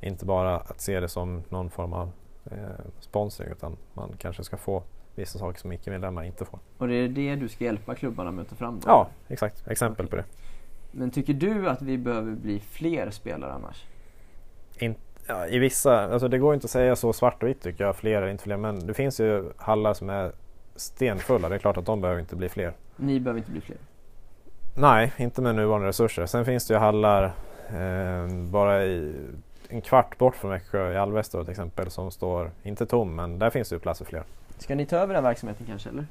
inte bara att se det som någon form av sponsring utan man kanske ska få vissa saker som icke-medlemmar inte får. Och det är det du ska hjälpa klubbarna med att ta fram? Då? Ja, exakt. Exempel på det. Men tycker du att vi behöver bli fler spelare annars? In, ja, I vissa, alltså det går inte att säga så svart och vitt tycker jag, fler eller inte fler. Men det finns ju hallar som är stenfulla. Det är klart att de behöver inte bli fler. Ni behöver inte bli fler? Nej, inte med nuvarande resurser. Sen finns det ju hallar eh, bara i en kvart bort från Växjö i Alvesta till exempel som står, inte tom, men där finns det ju plats för fler. Ska ni ta över den verksamheten kanske eller?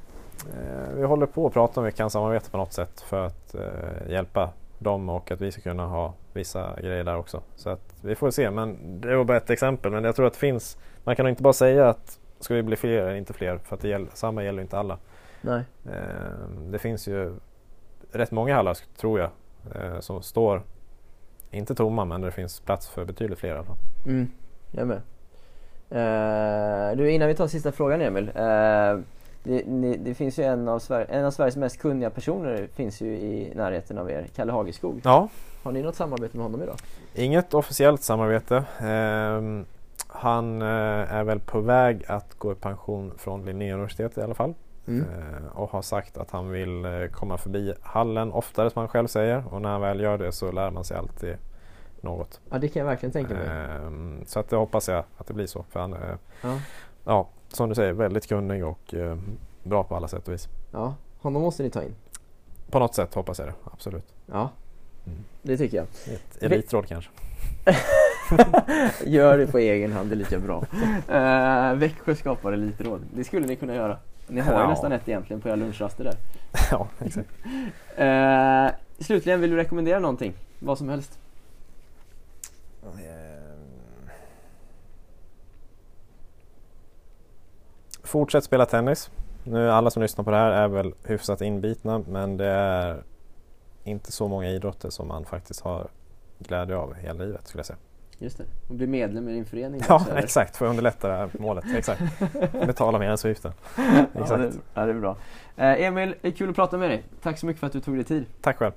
Eh, vi håller på att prata om vi kan samarbeta på något sätt för att eh, hjälpa dem och att vi ska kunna ha vissa grejer där också. Så att vi får se, men det var bara ett exempel. Men jag tror att det finns, man kan inte bara säga att ska vi bli fler eller inte fler för att det gäller, samma gäller inte alla. Nej. Eh, det finns ju rätt många hallar tror jag eh, som står, inte tomma men det finns plats för betydligt fler i alla fall. Mm, jag med. Eh, du, innan vi tar sista frågan Emil. Eh, det, ni, det finns ju en av, Sver- en av Sveriges mest kunniga personer finns ju i närheten av er, Kalle Hageskog. Ja, Har ni något samarbete med honom idag? Inget officiellt samarbete. Ehm, han eh, är väl på väg att gå i pension från Linnéuniversitetet i alla fall. Mm. Eh, och har sagt att han vill eh, komma förbi hallen oftare som han själv säger. Och när han väl gör det så lär man sig alltid något. Ja, det kan jag verkligen tänka mig. Ehm, så att det hoppas jag att det blir så. För han är, Ja. ja, som du säger, väldigt kunnig och eh, bra på alla sätt och vis. ja, honom måste ni ta in. På något sätt hoppas jag det, absolut. Ja, Mm. det tycker jag. Ett elitråd kanske. Gör det på egen hand, det är lika bra. Uh, Växjö skapar elitråd. Det skulle ni kunna göra. Ni har ju Ja. nästan ett egentligen på era lunchraster där. ja, exakt. Eh, slutligen, vill du rekommendera någonting? Vad som helst. Ehm. Fortsätt spela tennis. Nu alla som lyssnar på det här är väl hyfsat inbitna men det är inte så många idrotter som man faktiskt har glädje av hela livet skulle jag säga. Just det, och bli medlem i din förening Ja också, exakt, för att underlätta det här målet. Exakt. Betala medlemsavgiften. Ja, det, Exakt. ja, det är bra. Eh, Emil, det är kul att prata med dig. Tack så mycket för att du tog dig tid. Tack själv.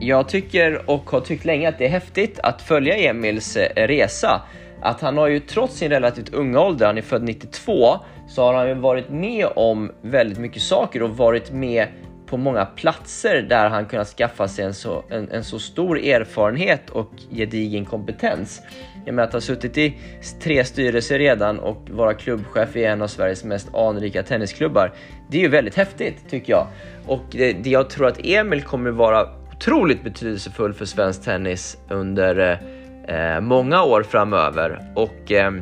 Jag tycker och har tyckt länge att det är häftigt att följa Emils eh, resa. Att han har ju trots sin relativt unga ålder, han är född 92, så har han ju varit med om väldigt mycket saker och varit med på många platser där han kunnat skaffa sig en så, en, en så stor erfarenhet och gedigen kompetens. Jag menar att ha suttit i tre styrelser redan och vara klubbchef i en av Sveriges mest anrika tennisklubbar. Det är ju väldigt häftigt tycker jag. Och det, det jag tror att Emil kommer vara otroligt betydelsefull för svensk tennis under eh, eh många år framöver. Och eh,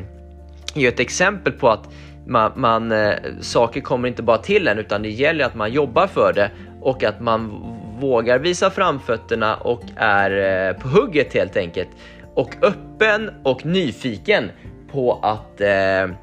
är ett exempel på att man, man, eh, saker kommer inte bara till en utan det gäller att man jobbar för det och att man vågar visa framfötterna och är eh, på hugget helt enkelt. Och öppen och nyfiken på att, eh,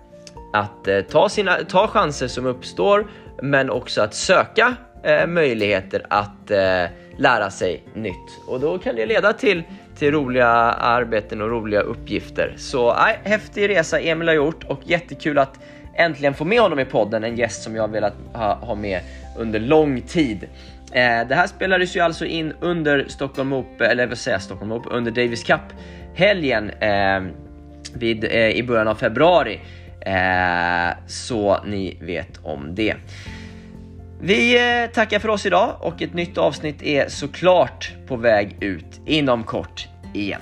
att eh, ta, sina, ta chanser som uppstår men också att söka eh, möjligheter att eh, lära sig nytt. Och då kan det leda till, till roliga arbeten och roliga uppgifter. Så nej, häftig resa Emil har gjort och jättekul att äntligen få med honom i podden, en gäst som jag har velat ha, ha med under lång tid. Eh, det här spelades ju alltså in under Stockholm Open, eller vad säger jag, Stockholm Open, under Davis Cup-helgen eh, vid, eh, i början av februari. Eh, så ni vet om det. Vi eh, tackar för oss idag och ett nytt avsnitt är såklart på väg ut inom kort igen.